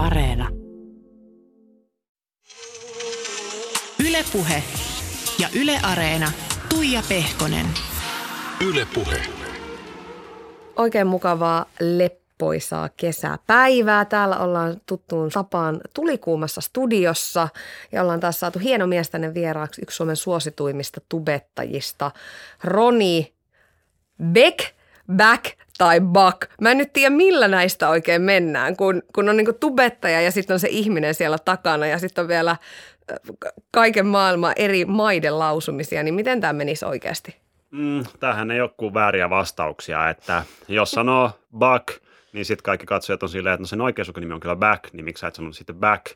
Areena. Ylepuhe ja Yle Areena. Tuija Pehkonen. Ylepuhe. Oikein mukavaa leppoisaa kesäpäivää. Täällä ollaan tuttuun tapaan tulikuumassa studiossa ja ollaan taas saatu hieno mies tänne vieraaksi yksi Suomen suosituimmista tubettajista, Roni Beck, Back tai Buck. Mä en nyt tiedä, millä näistä oikein mennään, kun, kun on niinku tubettaja ja sitten on se ihminen siellä takana ja sitten on vielä äh, kaiken maailman eri maiden lausumisia, niin miten tämä menisi oikeasti? Mm, tämähän ei ole kuin vääriä vastauksia, että jos sanoo Buck, niin sitten kaikki katsojat on silleen, että no sen oikea sukunimi on kyllä Back, niin miksi sä et sanonut sitten Back?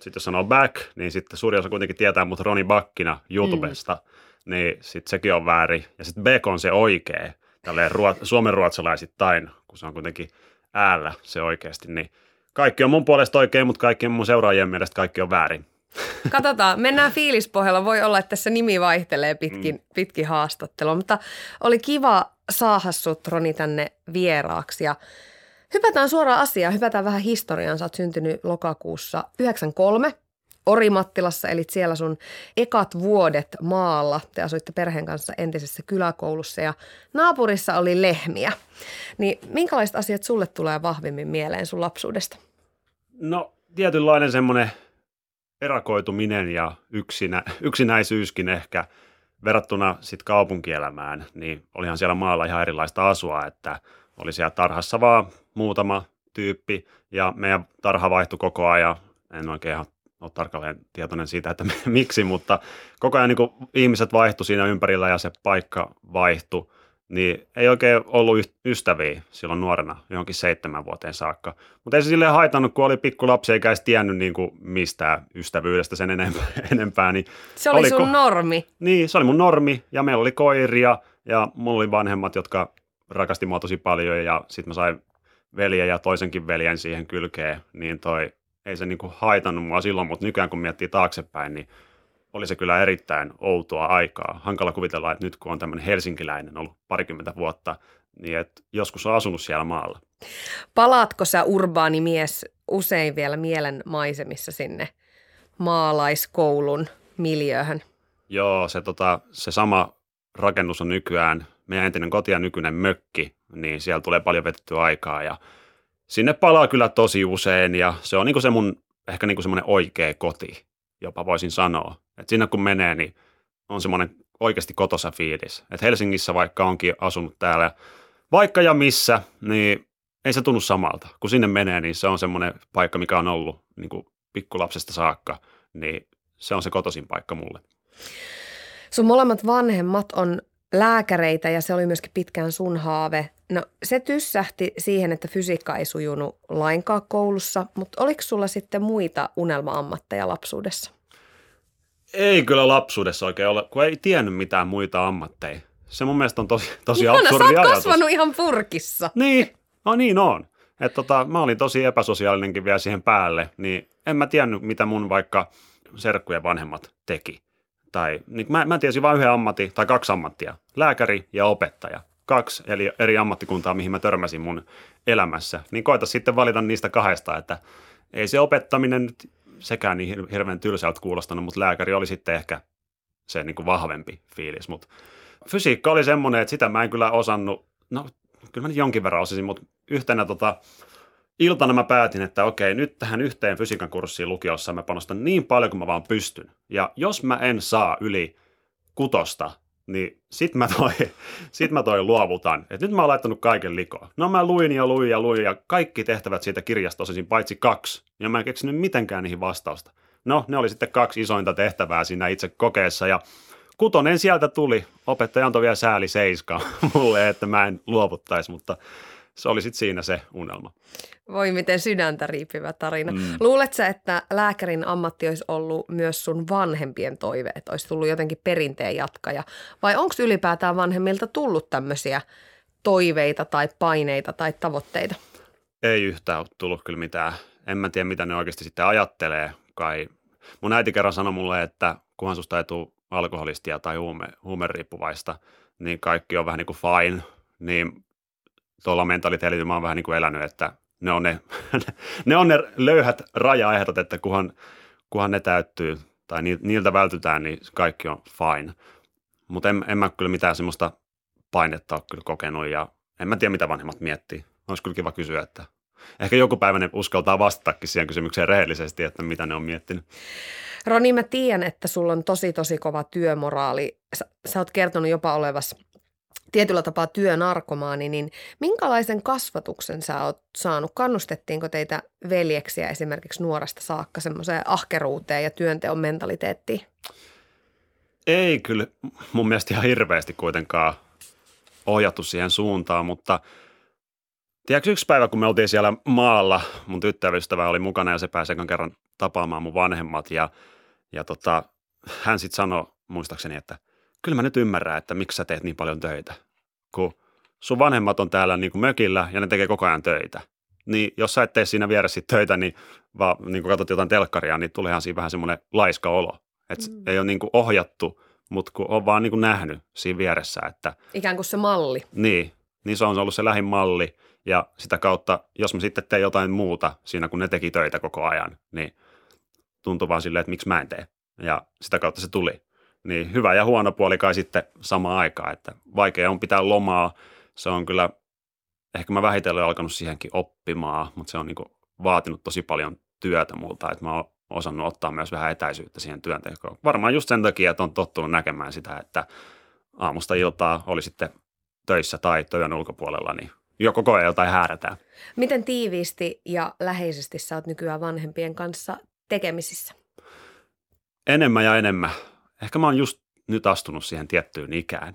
Sitten jos sanoo Back, niin sitten suuri osa kuitenkin tietää mut Roni Bakkina YouTubesta, mm. niin sitten sekin on väärin. Ja sitten Beck on se oikea, tälleen ruot, suomenruotsalaisittain, kun se on kuitenkin äällä se oikeasti, niin kaikki on mun puolesta oikein, mutta kaikki mun seuraajien mielestä kaikki on väärin. Katsotaan, mennään fiilispohjalla. Voi olla, että tässä nimi vaihtelee pitkin, mm. pitkin haastattelua, mutta oli kiva saada sut Roni tänne vieraaksi ja hypätään suoraan asiaan, hypätään vähän historiaan. Sä oot syntynyt lokakuussa 93 Orimattilassa, eli siellä sun ekat vuodet maalla. Te asuitte perheen kanssa entisessä kyläkoulussa ja naapurissa oli lehmiä. Niin minkälaiset asiat sulle tulee vahvimmin mieleen sun lapsuudesta? No tietynlainen semmoinen erakoituminen ja yksinä, yksinäisyyskin ehkä verrattuna sitten kaupunkielämään, niin olihan siellä maalla ihan erilaista asua, että oli siellä tarhassa vaan muutama tyyppi ja meidän tarha vaihtui koko ajan. En oikein ihan ole tarkalleen tietoinen siitä, että miksi, mutta koko ajan niin ihmiset vaihtui siinä ympärillä ja se paikka vaihtui niin ei oikein ollut ystäviä silloin nuorena, johonkin seitsemän vuoteen saakka. Mutta ei se silleen haitannut, kun oli pikku lapsi eikä edes tiennyt niin kuin mistään ystävyydestä sen enempää. enempää niin se oli, oli sun normi. Niin, se oli mun normi ja meillä oli koiria ja mulla oli vanhemmat, jotka rakasti mua tosi paljon ja sitten mä sain veljen ja toisenkin veljen siihen kylkeen, niin toi ei se niin kuin haitannut mua silloin, mutta nykyään kun miettii taaksepäin, niin oli se kyllä erittäin outoa aikaa. Hankala kuvitella, että nyt kun on tämmöinen helsinkiläinen ollut parikymmentä vuotta, niin että joskus on asunut siellä maalla. Palaatko sä urbaani mies usein vielä mielen maisemissa sinne maalaiskoulun miljööhön? Joo, se, tota, se sama rakennus on nykyään meidän entinen koti ja nykyinen mökki, niin siellä tulee paljon vetettyä aikaa ja sinne palaa kyllä tosi usein ja se on niinku se mun ehkä niinku semmoinen oikea koti, jopa voisin sanoa. Et sinne kun menee, niin on semmoinen oikeasti kotosa fiilis. Et Helsingissä vaikka onkin asunut täällä vaikka ja missä, niin ei se tunnu samalta. Kun sinne menee, niin se on semmoinen paikka, mikä on ollut niin kuin pikkulapsesta saakka, niin se on se kotosin paikka mulle. Sun molemmat vanhemmat on lääkäreitä ja se oli myöskin pitkään sun haave. No se tyssähti siihen, että fysiikka ei sujunut lainkaan koulussa, mutta oliko sulla sitten muita unelma-ammatteja lapsuudessa? Ei kyllä lapsuudessa oikein ole, kun ei tiennyt mitään muita ammatteja. Se mun mielestä on tosi, tosi Ihana, absurdi sä oot ajatus. kasvanut ihan purkissa. Niin, no niin on. Et tota, mä olin tosi epäsosiaalinenkin vielä siihen päälle, niin en mä tiennyt, mitä mun vaikka serkkujen vanhemmat teki. Tai niin mä, mä tiesin vain yhden ammatin tai kaksi ammattia, lääkäri ja opettaja. Kaksi eli eri ammattikuntaa, mihin mä törmäsin mun elämässä. Niin koita sitten valita niistä kahdesta, että ei se opettaminen nyt sekään niin hirveän tylsältä kuulostanut, mutta lääkäri oli sitten ehkä se niin kuin vahvempi fiilis. Mutta fysiikka oli semmoinen, että sitä mä en kyllä osannut, no kyllä mä jonkin verran osasin, mutta yhtenä tota, iltana mä päätin, että okei, nyt tähän yhteen fysiikan kurssiin lukiossa mä panostan niin paljon kuin mä vaan pystyn. Ja jos mä en saa yli kutosta, niin sit mä toi, sit mä toi luovutan. Et nyt mä oon laittanut kaiken likoon. No mä luin ja luin ja luin ja kaikki tehtävät siitä kirjasta osasin paitsi kaksi. Ja mä en keksinyt mitenkään niihin vastausta. No, ne oli sitten kaksi isointa tehtävää siinä itse kokeessa ja kutonen sieltä tuli. Opettaja antoi vielä sääli seiska mulle, että mä en luovuttaisi, mutta se oli sitten siinä se unelma. Voi miten sydäntä riipivä tarina. Mm. Luuletko että lääkärin ammatti olisi ollut myös sun vanhempien toive, että olisi tullut jotenkin perinteen jatkaja? Vai onko ylipäätään vanhemmilta tullut tämmöisiä toiveita tai paineita tai tavoitteita? Ei yhtään ole tullut kyllä mitään. En mä tiedä, mitä ne oikeasti sitten ajattelee. Kai mun äiti kerran sanoi mulle, että kunhan susta ei tule alkoholistia tai huume, huumeriippuvaista, niin kaikki on vähän niin kuin fine. Niin tuolla mentaliteetillä mä oon vähän niin kuin elänyt, että ne on ne, ne, on ne löyhät rajaehdot, että kunhan, kunhan ne täyttyy tai niiltä vältytään, niin kaikki on fine. Mutta en, en mä kyllä mitään semmoista painetta ole kyllä kokenut ja en mä tiedä, mitä vanhemmat miettii. Olisi kyllä kiva kysyä, että ehkä joku päivä ne uskaltaa vastatakin siihen kysymykseen rehellisesti, että mitä ne on miettinyt. Roni, mä tiedän, että sulla on tosi tosi kova työmoraali. Sä, sä oot kertonut jopa olevas tietyllä tapaa työnarkomaani, niin minkälaisen kasvatuksen sä oot saanut? Kannustettiinko teitä veljeksiä esimerkiksi nuoresta saakka semmoiseen ahkeruuteen ja työnteon mentaliteettiin? Ei kyllä mun mielestä ihan hirveästi kuitenkaan ohjattu siihen suuntaan, mutta tiedätkö yksi päivä, kun me oltiin siellä maalla, mun tyttöystävä oli mukana ja se pääsi kerran tapaamaan mun vanhemmat ja, ja tota, hän sitten sanoi muistaakseni, että – kyllä mä nyt ymmärrän, että miksi sä teet niin paljon töitä, kun sun vanhemmat on täällä niin kuin mökillä ja ne tekee koko ajan töitä. Niin jos sä et tee siinä vieressä töitä, niin vaan niin kuin katsot jotain telkkaria, niin tuleehan siinä vähän semmoinen laiska olo. Että mm. ei ole niin kuin ohjattu, mutta kun on vaan niin kuin nähnyt siinä vieressä, että... Ikään kuin se malli. Niin, niin se on ollut se lähin malli. Ja sitä kautta, jos mä sitten teen jotain muuta siinä, kun ne teki töitä koko ajan, niin tuntuu vaan silleen, että miksi mä en tee. Ja sitä kautta se tuli. Niin hyvä ja huono puoli kai sitten samaan aikaan, että vaikea on pitää lomaa. Se on kyllä, ehkä mä vähitellen alkanut siihenkin oppimaan, mutta se on niin vaatinut tosi paljon työtä multa, että mä oon osannut ottaa myös vähän etäisyyttä siihen työntekoon. Varmaan just sen takia, että on tottunut näkemään sitä, että aamusta iltaa oli sitten töissä tai työn ulkopuolella, niin jo koko ajan jotain häärätään. Miten tiiviisti ja läheisesti sä oot nykyään vanhempien kanssa tekemisissä? Enemmän ja enemmän ehkä mä oon just nyt astunut siihen tiettyyn ikään.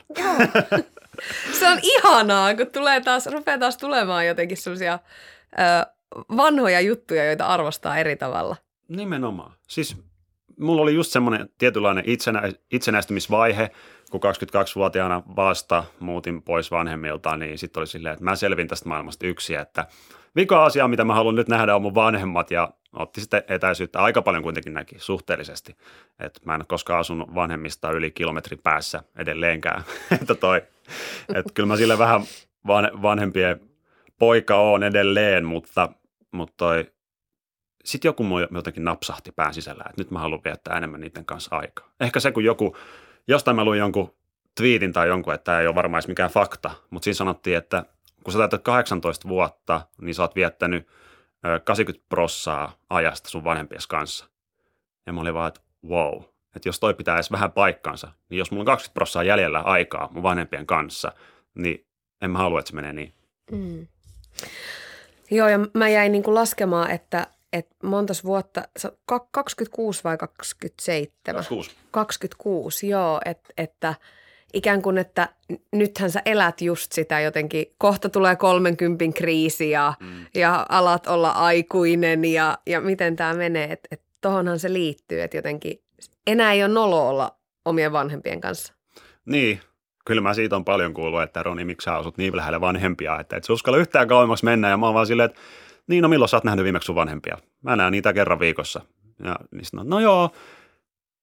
Se on ihanaa, kun tulee taas, rupeaa taas tulemaan jotenkin sellaisia vanhoja juttuja, joita arvostaa eri tavalla. Nimenomaan. Siis mulla oli just semmoinen tietynlainen itsenä, itsenäistymisvaihe, kun 22-vuotiaana vasta muutin pois vanhemmilta, niin sitten oli silleen, että mä selvin tästä maailmasta yksi, että vika asia, mitä mä haluan nyt nähdä, on mun vanhemmat ja otti sitten etäisyyttä aika paljon kuitenkin näki suhteellisesti. Et mä en ole koskaan asunut vanhemmista yli kilometrin päässä edelleenkään. että toi, et kyllä mä sille vähän vanhempien poika on edelleen, mutta, mutta toi, sitten joku muu jotenkin napsahti pään sisällä, että nyt mä haluan viettää enemmän niiden kanssa aikaa. Ehkä se, kun joku, jostain mä luin jonkun twiitin tai jonkun, että tämä ei ole varmaan mikään fakta, mutta siinä sanottiin, että kun sä täytät 18 vuotta, niin sä oot viettänyt – 80 prossaa ajasta sun vanhempies kanssa. Ja mä olin vaan, että wow, että jos toi pitää edes vähän paikkansa, niin jos mulla on 20 prossaa jäljellä aikaa mun vanhempien kanssa, niin en mä halua, että se menee niin. Mm. Joo, ja mä jäin niin kuin laskemaan, että, että montas vuotta, 26 vai 27? 26. 26, joo, että, että – ikään kuin, että nythän sä elät just sitä jotenkin, kohta tulee 30 kriisi ja, mm. ja alat olla aikuinen ja, ja miten tämä menee, että et tohonhan se liittyy, että jotenkin enää ei ole nolo olla omien vanhempien kanssa. Niin, kyllä mä siitä on paljon kuullut, että Roni, miksi sä asut niin lähellä vanhempia, että et sä uskalla yhtään kauemmaksi mennä ja mä oon vaan silleen, että niin no milloin sä oot nähnyt viimeksi sun vanhempia? Mä näen niitä kerran viikossa. Ja niin no, no joo,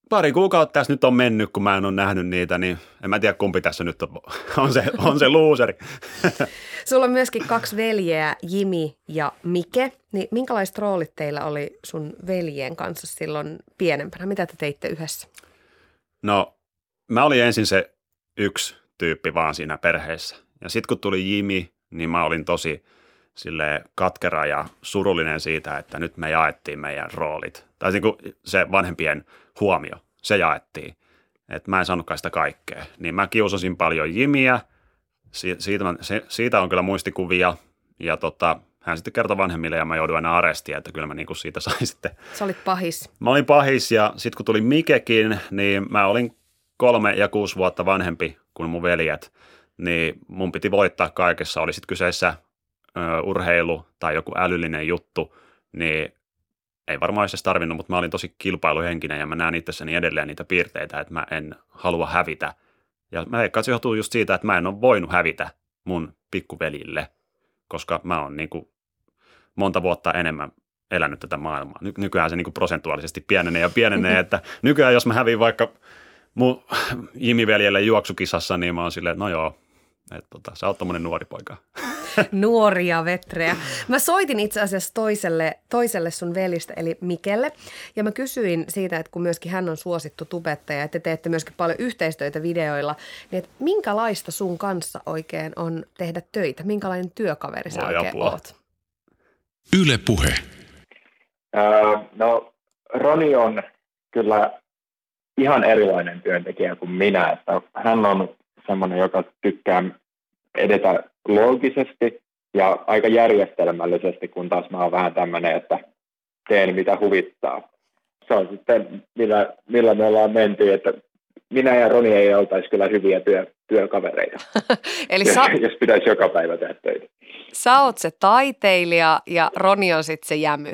pari kuukautta tässä nyt on mennyt, kun mä en ole nähnyt niitä, niin en mä tiedä kumpi tässä nyt on, on se, on se looseri. Sulla on myöskin kaksi veljeä, Jimi ja Mike. Niin minkälaiset roolit teillä oli sun veljen kanssa silloin pienempänä? Mitä te teitte yhdessä? No, mä olin ensin se yksi tyyppi vaan siinä perheessä. Ja sitten kun tuli Jimi, niin mä olin tosi sille katkera ja surullinen siitä, että nyt me jaettiin meidän roolit. Tai niin kuin se vanhempien huomio, se jaettiin. Että mä en saanutkaan sitä kaikkea. Niin mä kiusasin paljon Jimiä, si- siitä, se, siitä on kyllä muistikuvia, ja tota, hän sitten kertoi vanhemmille ja mä jouduin aina arestiin, että kyllä mä niinku siitä sain sitten. Sä olit pahis. Mä olin pahis ja sitten kun tuli Mikekin, niin mä olin kolme ja kuusi vuotta vanhempi kuin mun veljet, niin mun piti voittaa kaikessa. Oli sitten kyseessä urheilu tai joku älyllinen juttu, niin ei varmaan olisi edes tarvinnut, mutta mä olin tosi kilpailuhenkinen ja mä näen itsessäni edelleen niitä piirteitä, että mä en halua hävitä. Ja mä veikkaan, se johtuu just siitä, että mä en ole voinut hävitä mun pikkuvelille, koska mä oon niin kuin monta vuotta enemmän elänyt tätä maailmaa. Ny- nykyään se niin kuin prosentuaalisesti pienenee ja pienenee, että nykyään jos mä hävin vaikka mun Jimi-veljelle juoksukisassa, niin mä oon silleen, että no joo, että tota, sä oot tommonen nuori poika. Nuoria vetrejä. Mä soitin itse asiassa toiselle, toiselle sun velistä, eli Mikelle, ja mä kysyin siitä, että kun myöskin hän on suosittu tubettaja, että te teette myöskin paljon yhteistyötä videoilla, niin että minkälaista sun kanssa oikein on tehdä töitä? Minkälainen työkaveri sä Voi oikein apua. oot? Yle Puhe. Öö, no, Roni on kyllä ihan erilainen työntekijä kuin minä. Että hän on semmoinen, joka tykkää edetä loogisesti ja aika järjestelmällisesti, kun taas mä oon vähän tämmöinen, että teen mitä huvittaa. Se on sitten, millä, millä me ollaan menty, että minä ja Roni ei oltaisi kyllä hyviä työ, työkavereita, Eli sä, jos pitäisi joka päivä tehdä töitä. sä oot se taiteilija ja Roni on sitten se jämy.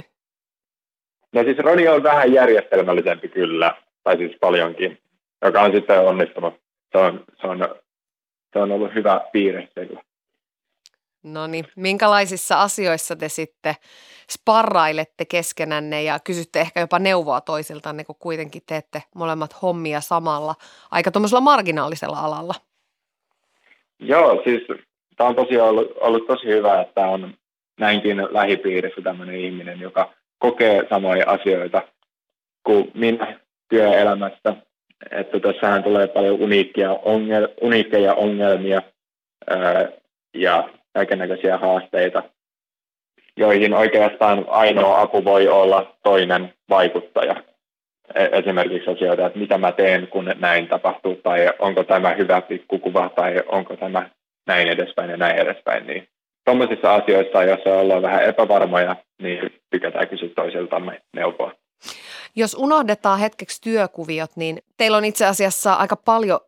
No siis Roni on vähän järjestelmällisempi kyllä, tai siis paljonkin, joka on sitten onnistunut. Se on, se on, se on ollut hyvä piirre sillä. No niin, minkälaisissa asioissa te sitten sparrailette keskenänne ja kysytte ehkä jopa neuvoa toisiltanne, kun kuitenkin teette molemmat hommia samalla, aika tuommoisella marginaalisella alalla. Joo, siis tämä on tosiaan ollut, ollut tosi hyvä, että on näinkin lähipiirissä tämmöinen ihminen, joka kokee samoja asioita kuin minä työelämässä. Että tässähän tulee paljon uniikkia ongel, uniikkeja ongelmia ää, ja kaikenlaisia haasteita, joihin oikeastaan ainoa apu voi olla toinen vaikuttaja. E- Esimerkiksi asioita, että mitä mä teen, kun näin tapahtuu, tai onko tämä hyvä pikkukuva, tai onko tämä näin edespäin ja näin edespäin. Niin tuommoisissa asioissa, joissa ollaan vähän epävarmoja, niin tykätään kysyä toisiltamme neuvoa. Jos unohdetaan hetkeksi työkuviot, niin teillä on itse asiassa aika paljon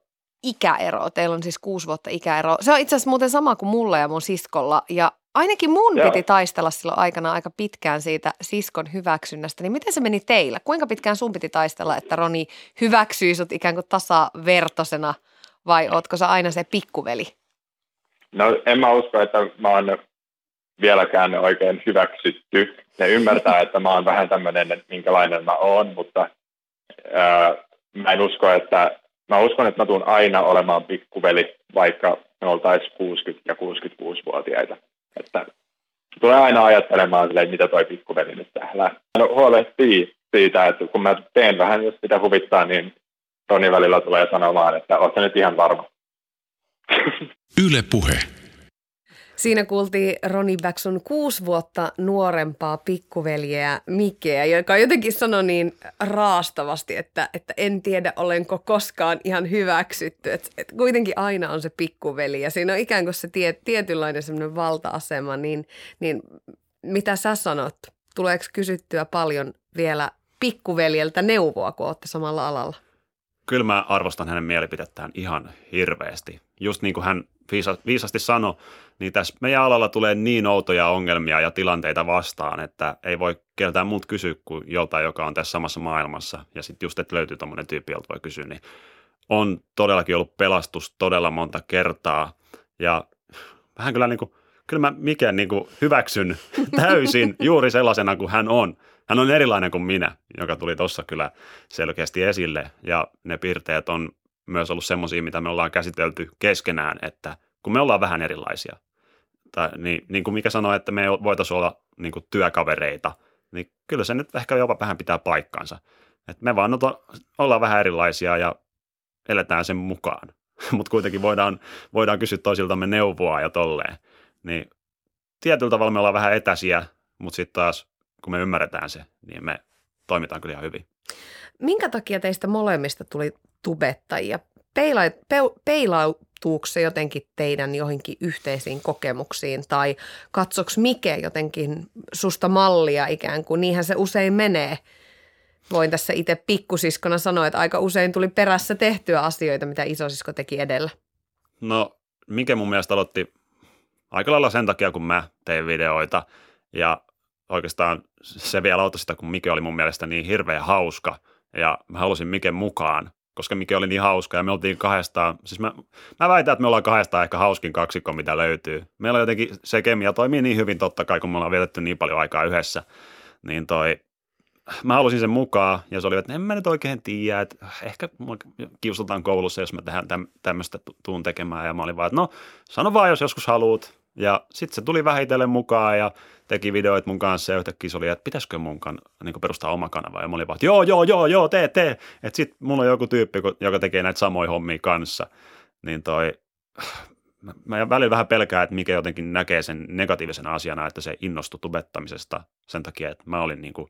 ikäeroa. Teillä on siis kuusi vuotta ikäeroa. Se on itse asiassa muuten sama kuin mulla ja mun siskolla. Ja ainakin mun Joo. piti taistella silloin aikana aika pitkään siitä siskon hyväksynnästä. Niin miten se meni teillä? Kuinka pitkään sun piti taistella, että Roni hyväksyi sut ikään kuin tasavertosena vai ootko sä aina se pikkuveli? No en mä usko, että mä oon vieläkään oikein hyväksytty. Ne ymmärtää, että mä oon vähän tämmöinen, minkälainen mä oon, mutta ää, mä en usko, että mä uskon, että mä tuun aina olemaan pikkuveli, vaikka me oltaisiin 60- ja 66-vuotiaita. Että tulee aina ajattelemaan silleen, mitä toi pikkuveli nyt täällä no, huolehtii siitä, että kun mä teen vähän, jos sitä huvittaa, niin Toni välillä tulee sanomaan, että oot nyt ihan varma. Yle Puhe. Siinä kuultiin Roni Backson kuusi vuotta nuorempaa pikkuveljeä Mikkeä, joka jotenkin sanoi niin raastavasti, että, että en tiedä olenko koskaan ihan hyväksytty. Et, et kuitenkin aina on se pikkuveli ja siinä on ikään kuin se tie, tietynlainen semmoinen valta-asema, niin, niin mitä sä sanot? Tuleeko kysyttyä paljon vielä pikkuveljeltä neuvoa, kun olette samalla alalla? Kyllä mä arvostan hänen mielipidettään ihan hirveästi. Just niin kuin hän viisa, viisasti sanoi, niin tässä meidän alalla tulee niin outoja ongelmia ja tilanteita vastaan, että ei voi keltään muut kysyä kuin joltain, joka on tässä samassa maailmassa. Ja sitten just, että löytyy tommonen tyyppi, jolta voi kysyä, niin on todellakin ollut pelastus todella monta kertaa. Ja vähän kyllä niin kuin, kyllä mä Miken niin kuin hyväksyn täysin juuri sellaisena kuin hän on. Hän on erilainen kuin minä, joka tuli tuossa kyllä selkeästi esille. Ja ne piirteet on myös ollut semmoisia, mitä me ollaan käsitelty keskenään, että kun me ollaan vähän erilaisia, tai niin, niin kuin mikä sanoi, että me voitaisiin olla niin kuin työkavereita, niin kyllä se nyt ehkä jopa vähän pitää paikkansa. Et me vaan noto, ollaan vähän erilaisia ja eletään sen mukaan, mutta kuitenkin voidaan, voidaan kysyä toisiltamme neuvoa ja tolleen. Niin tietyllä tavalla me ollaan vähän etäisiä, mutta sitten taas kun me ymmärretään se, niin me toimitaan kyllä ihan hyvin. Minkä takia teistä molemmista tuli tubettajia? Peila, pe, peilautuuko se jotenkin teidän johonkin yhteisiin kokemuksiin tai katsoks Mike jotenkin susta mallia ikään kuin? Niinhän se usein menee. Voin tässä itse pikkusiskona sanoa, että aika usein tuli perässä tehtyä asioita, mitä isosisko teki edellä. No, mikä mun mielestä aloitti aika lailla sen takia, kun mä tein videoita ja oikeastaan se vielä auttoi sitä, kun Mike oli mun mielestä niin hirveän hauska ja mä halusin Miken mukaan, koska Mike oli niin hauska ja me oltiin kahdestaan, siis mä, mä väitän, että me ollaan kahdestaan ehkä hauskin kaksikko, mitä löytyy. Meillä jotenkin se kemia toimii niin hyvin totta kai, kun me ollaan vietetty niin paljon aikaa yhdessä, niin toi, mä halusin sen mukaan ja se oli, että en mä nyt oikein tiedä, että ehkä kiusataan koulussa, jos mä täm, tämmöistä tuun tekemään ja mä olin vaan, että no sano vaan, jos joskus haluat. Ja sitten se tuli vähitellen mukaan ja teki videoita mun kanssa ja yhtäkkiä se oli, että pitäisikö mun kan, niin perustaa oma kanava. Ja mä olin vaan, että joo, joo, joo, joo, tee, tee. Että sitten mulla on joku tyyppi, joka tekee näitä samoja hommia kanssa. Niin toi, mä välillä vähän pelkää, että mikä jotenkin näkee sen negatiivisena asiana, että se innostui tubettamisesta sen takia, että mä olin niin kuin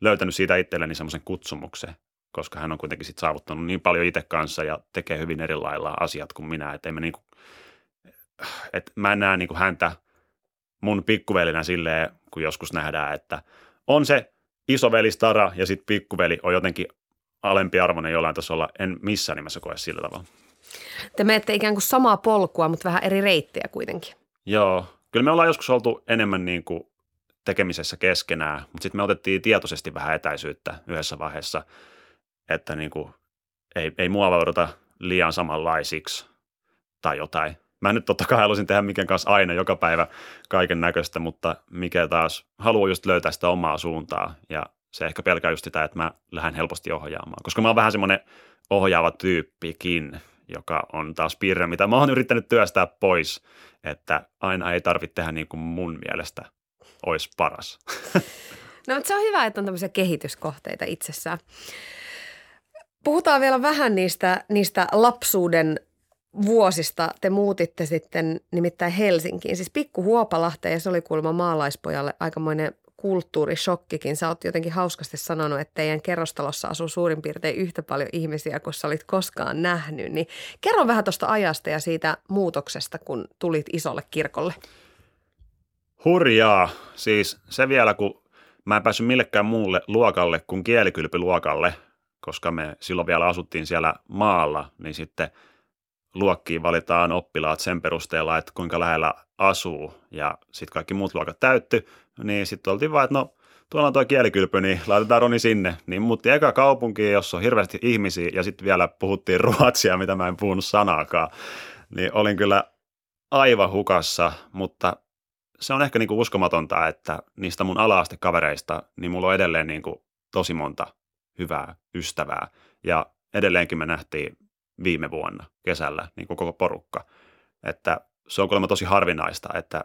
löytänyt siitä itselleni semmoisen kutsumuksen, koska hän on kuitenkin sit saavuttanut niin paljon itse kanssa ja tekee hyvin eri lailla asiat kuin minä, että mä, niin kuin, että mä en näe niin kuin häntä mun pikkuvelinä silleen, kun joskus nähdään, että on se isoveli Stara ja sitten pikkuveli on jotenkin alempi arvoinen jollain tasolla, en missään nimessä koe sillä tavalla. Te menette ikään kuin samaa polkua, mutta vähän eri reittejä kuitenkin. Joo, kyllä me ollaan joskus oltu enemmän niin kuin tekemisessä keskenään, mutta sitten me otettiin tietoisesti vähän etäisyyttä yhdessä vaiheessa, että niin kuin ei, ei muovauduta liian samanlaisiksi tai jotain. Mä nyt totta kai haluaisin tehdä Miken kanssa aina joka päivä kaiken näköistä, mutta mikä taas haluaa just löytää sitä omaa suuntaa ja se ehkä pelkää just sitä, että mä lähden helposti ohjaamaan, koska mä oon vähän semmoinen ohjaava tyyppikin, joka on taas piirre, mitä mä oon yrittänyt työstää pois, että aina ei tarvitse tehdä niin kuin mun mielestä olisi paras. No mutta se on hyvä, että on tämmöisiä kehityskohteita itsessään. Puhutaan vielä vähän niistä, niistä lapsuuden vuosista. Te muutitte sitten nimittäin Helsinkiin, siis pikku Huopalahteen ja se oli kuulemma maalaispojalle aikamoinen kulttuurishokkikin. Sä oot jotenkin hauskasti sanonut, että teidän kerrostalossa asuu suurin piirtein yhtä paljon ihmisiä kuin sä olit koskaan nähnyt. Niin kerro vähän tuosta ajasta ja siitä muutoksesta, kun tulit isolle kirkolle. Hurjaa. Siis se vielä, kun mä en päässyt millekään muulle luokalle kuin kielikylpyluokalle, koska me silloin vielä asuttiin siellä maalla, niin sitten luokkiin valitaan oppilaat sen perusteella, että kuinka lähellä asuu ja sitten kaikki muut luokat täytty, niin sitten oltiin vaan, että no tuolla on tuo kielikylpy, niin laitetaan Roni sinne. Niin muutti eka kaupunkiin, jossa on hirveästi ihmisiä ja sitten vielä puhuttiin ruotsia, mitä mä en puhunut sanaakaan. Niin olin kyllä aivan hukassa, mutta se on ehkä niinku uskomatonta, että niistä mun ala-astekavereista, niin mulla on edelleen niinku tosi monta hyvää ystävää. Ja edelleenkin me nähtiin viime vuonna kesällä niin koko porukka. Että se on kuulemma tosi harvinaista, että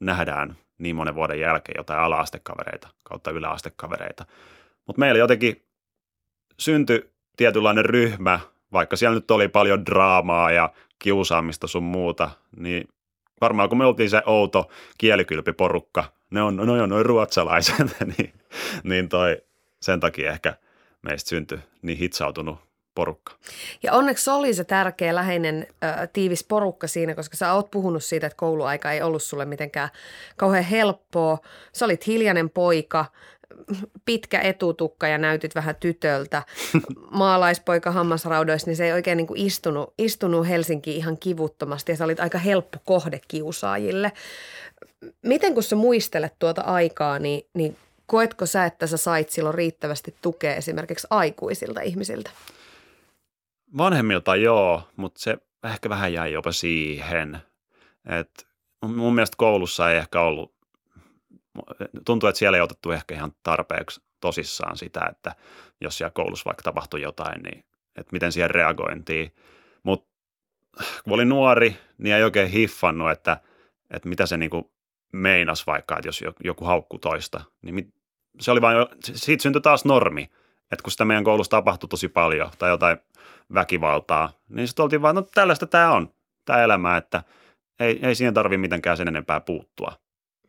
nähdään niin monen vuoden jälkeen jotain ala-astekavereita kautta yläastekavereita. Mutta meillä jotenkin syntyi tietynlainen ryhmä, vaikka siellä nyt oli paljon draamaa ja kiusaamista sun muuta, niin varmaan kun me oltiin se outo kielikylpiporukka, ne on, no on noin ruotsalaiset, niin, niin toi, sen takia ehkä meistä syntyi niin hitsautunut porukka. Ja onneksi oli se tärkeä, läheinen, ö, tiivis porukka siinä, koska sä oot puhunut siitä, että kouluaika ei ollut sulle mitenkään kauhean helppoa. Sä olit hiljainen poika, pitkä etutukka ja näytit vähän tytöltä. Maalaispoika hammasraudoissa, niin se ei oikein niin kuin istunut, istunut Helsinkiin ihan kivuttomasti ja sä olit aika helppo kohde kiusaajille. Miten kun sä muistelet tuota aikaa, niin, niin koetko sä, että sä sait silloin riittävästi tukea esimerkiksi aikuisilta ihmisiltä? Vanhemmilta joo, mutta se ehkä vähän jäi jopa siihen. Et mun mielestä koulussa ei ehkä ollut, tuntuu, että siellä ei otettu ehkä ihan tarpeeksi tosissaan sitä, että jos siellä koulussa vaikka tapahtui jotain, niin että miten siihen reagointiin. Mutta kun olin nuori, niin ei oikein hiffannut, että, että mitä se niinku meinas vaikka, että jos joku haukku toista. Niin se oli vain, siitä syntyi taas normi, että kun sitä meidän koulussa tapahtui tosi paljon tai jotain väkivaltaa, niin sitten oltiin vaan, no tällaista tämä on, tämä elämä, että ei, ei siihen tarvi mitenkään sen enempää puuttua.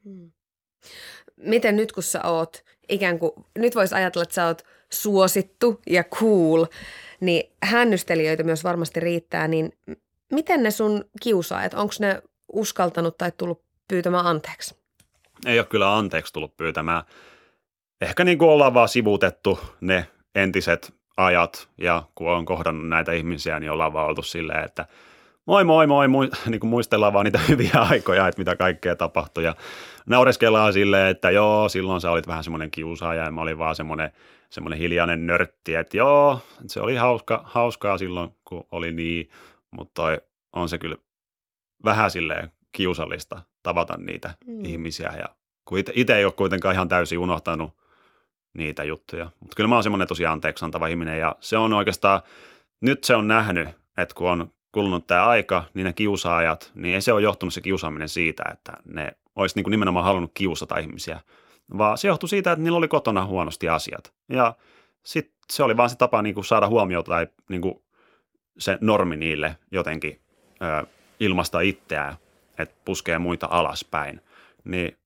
Hmm. Miten nyt kun sä oot ikään kuin, nyt voisi ajatella, että sä oot suosittu ja cool, niin hännystelijöitä myös varmasti riittää, niin miten ne sun kiusaajat, onko ne uskaltanut tai tullut pyytämään anteeksi? Ei ole kyllä anteeksi tullut pyytämään. Ehkä niin kuin ollaan vaan sivuutettu ne entiset ajat ja kun on kohdannut näitä ihmisiä, niin ollaan vaan oltu silleen, että moi moi moi, moi niin kuin muistellaan vaan niitä hyviä aikoja, että mitä kaikkea tapahtui ja naureskellaan silleen, että joo, silloin sä olit vähän semmoinen kiusaaja ja mä olin vaan semmoinen, semmoinen hiljainen nörtti, että joo, se oli hauska, hauskaa silloin, kun oli niin, mutta on se kyllä vähän silleen kiusallista tavata niitä mm. ihmisiä ja kun itse ei ole kuitenkaan ihan täysin unohtanut niitä juttuja. Mutta kyllä mä oon semmoinen tosi anteeksi antava ihminen ja se on oikeastaan, nyt se on nähnyt, että kun on kulunut tämä aika, niin ne kiusaajat, niin ei se ole johtunut se kiusaaminen siitä, että ne olisi niin nimenomaan halunnut kiusata ihmisiä, vaan se johtui siitä, että niillä oli kotona huonosti asiat. Ja sitten se oli vaan se tapa niin kuin saada huomiota tai niin kuin se normi niille jotenkin ö, ilmasta itseään, että puskee muita alaspäin. Niin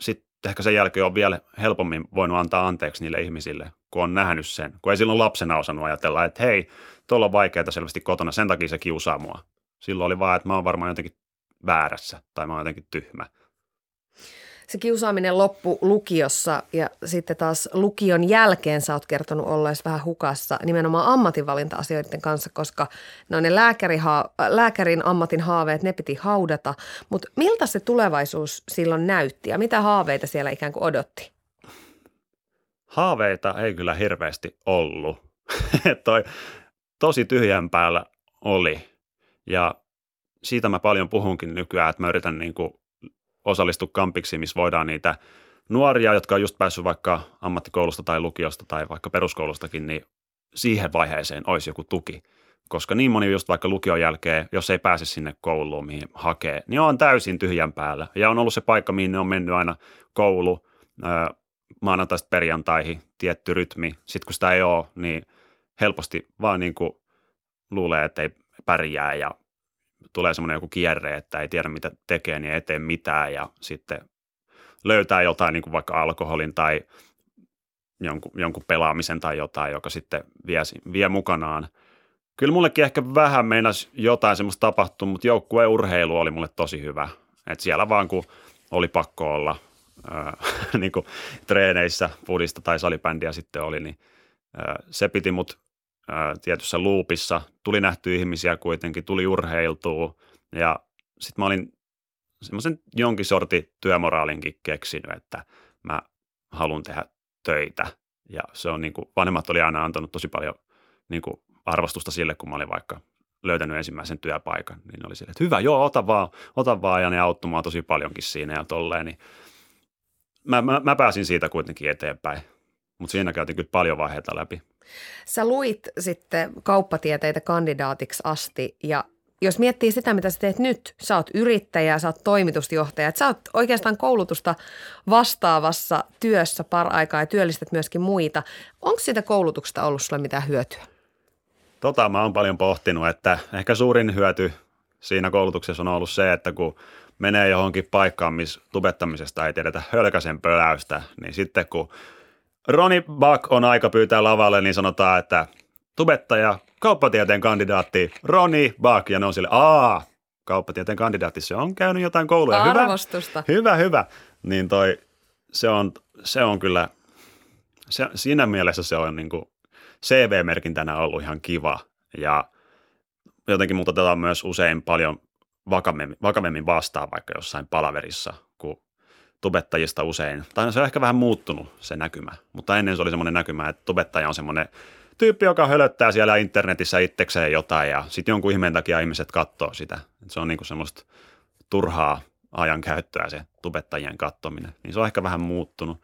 sitten ehkä sen jälkeen on vielä helpommin voinut antaa anteeksi niille ihmisille, kun on nähnyt sen. Kun ei silloin lapsena osannut ajatella, että hei, tuolla on vaikeaa selvästi kotona, sen takia se kiusaa mua. Silloin oli vaan, että mä oon varmaan jotenkin väärässä tai mä oon jotenkin tyhmä se kiusaaminen loppu lukiossa ja sitten taas lukion jälkeen sä oot kertonut olleesi vähän hukassa nimenomaan ammatinvalinta-asioiden kanssa, koska no ne lääkärin ammatin haaveet, ne piti haudata. Mutta miltä se tulevaisuus silloin näytti ja mitä haaveita siellä ikään kuin odotti? Haaveita ei kyllä hirveästi ollut. Toi tosi tyhjän päällä oli ja siitä mä paljon puhunkin nykyään, että mä yritän niin kuin osallistu kampiksi, missä voidaan niitä nuoria, jotka on just päässyt vaikka ammattikoulusta tai lukiosta tai vaikka peruskoulustakin, niin siihen vaiheeseen olisi joku tuki. Koska niin moni just vaikka lukion jälkeen, jos ei pääse sinne kouluun, mihin hakee, niin on täysin tyhjän päällä. Ja on ollut se paikka, mihin ne on mennyt aina koulu, maanantaista perjantaihin, tietty rytmi. Sitten kun sitä ei ole, niin helposti vaan niin kuin luulee, että ei pärjää ja tulee semmoinen joku kierre, että ei tiedä mitä tekee, niin ei tee mitään ja sitten löytää jotain niin kuin vaikka alkoholin tai jonkun, jonkun pelaamisen tai jotain, joka sitten vie, vie mukanaan. Kyllä mullekin ehkä vähän meinas jotain semmoista tapahtua, mutta joukkueurheilu oli mulle tosi hyvä. Et siellä vaan kun oli pakko olla ää, niin kuin treeneissä, pudista tai salibändiä sitten oli, niin ää, se piti mut tietyssä luupissa. Tuli nähty ihmisiä kuitenkin, tuli urheiltua ja sitten mä olin semmoisen jonkin sorti työmoraalinkin keksinyt, että mä haluan tehdä töitä. Ja se on niin kuin, vanhemmat oli aina antanut tosi paljon niin kuin arvostusta sille, kun mä olin vaikka löytänyt ensimmäisen työpaikan, niin oli sille, että hyvä, joo, ota vaan, ota vaan, ja ne auttoi tosi paljonkin siinä ja tolleen, niin mä, mä, mä pääsin siitä kuitenkin eteenpäin, mutta siinä käytiin kyllä paljon vaiheita läpi. Sä luit sitten kauppatieteitä kandidaatiksi asti ja jos miettii sitä, mitä sä teet nyt, sä oot yrittäjä, sä oot toimitusjohtaja, sä oot oikeastaan koulutusta vastaavassa työssä par-aikaa ja työllistät myöskin muita. Onko siitä koulutuksesta ollut sulle mitään hyötyä? Tota mä oon paljon pohtinut, että ehkä suurin hyöty siinä koulutuksessa on ollut se, että kun menee johonkin paikkaan, missä tubettamisesta ei tiedetä hölkäsen pöläystä, niin sitten kun Roni Buck on aika pyytää lavalle, niin sanotaan, että tubettaja, kauppatieteen kandidaatti Roni Buck. Ja ne on sille, aa, kauppatieteen kandidaatti, se on käynyt jotain kouluja. Arvostusta. Hyvä, hyvä, hyvä. Niin toi, se on, se on kyllä, se, siinä mielessä se on niin kuin CV-merkintänä ollut ihan kiva. Ja jotenkin mut otetaan myös usein paljon vakavemmin, vakavemmin vastaan vaikka jossain palaverissa, kun tubettajista usein, tai se on ehkä vähän muuttunut se näkymä, mutta ennen se oli semmoinen näkymä, että tubettaja on semmoinen tyyppi, joka hölöttää siellä internetissä itsekseen jotain ja sitten jonkun ihmeen takia ihmiset katsoo sitä. Se on niinku semmoista turhaa ajan käyttöä se tubettajien kattominen, niin se on ehkä vähän muuttunut.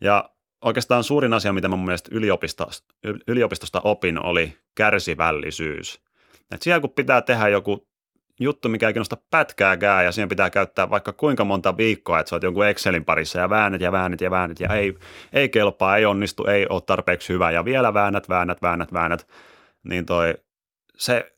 Ja oikeastaan suurin asia, mitä mun mielestä yliopistosta, yliopistosta opin, oli kärsivällisyys. Et siellä kun pitää tehdä joku juttu, mikä ei kiinnosta pätkääkään ja siihen pitää käyttää vaikka kuinka monta viikkoa, että sä oot jonkun Excelin parissa ja väännät ja väännät ja väännät ja ei, ei kelpaa, ei onnistu, ei ole tarpeeksi hyvä ja vielä väännät, väännät, väännät, väännät, niin toi, se,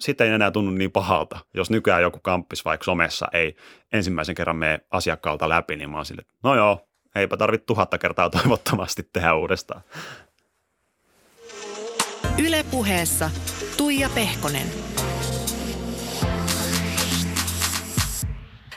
sitten ei enää tunnu niin pahalta. Jos nykyään joku kamppis vaikka somessa ei ensimmäisen kerran mene asiakkaalta läpi, niin mä oon sille, no joo, eipä tarvitse tuhatta kertaa toivottomasti tehdä uudestaan. Ylepuheessa Tuija Pehkonen.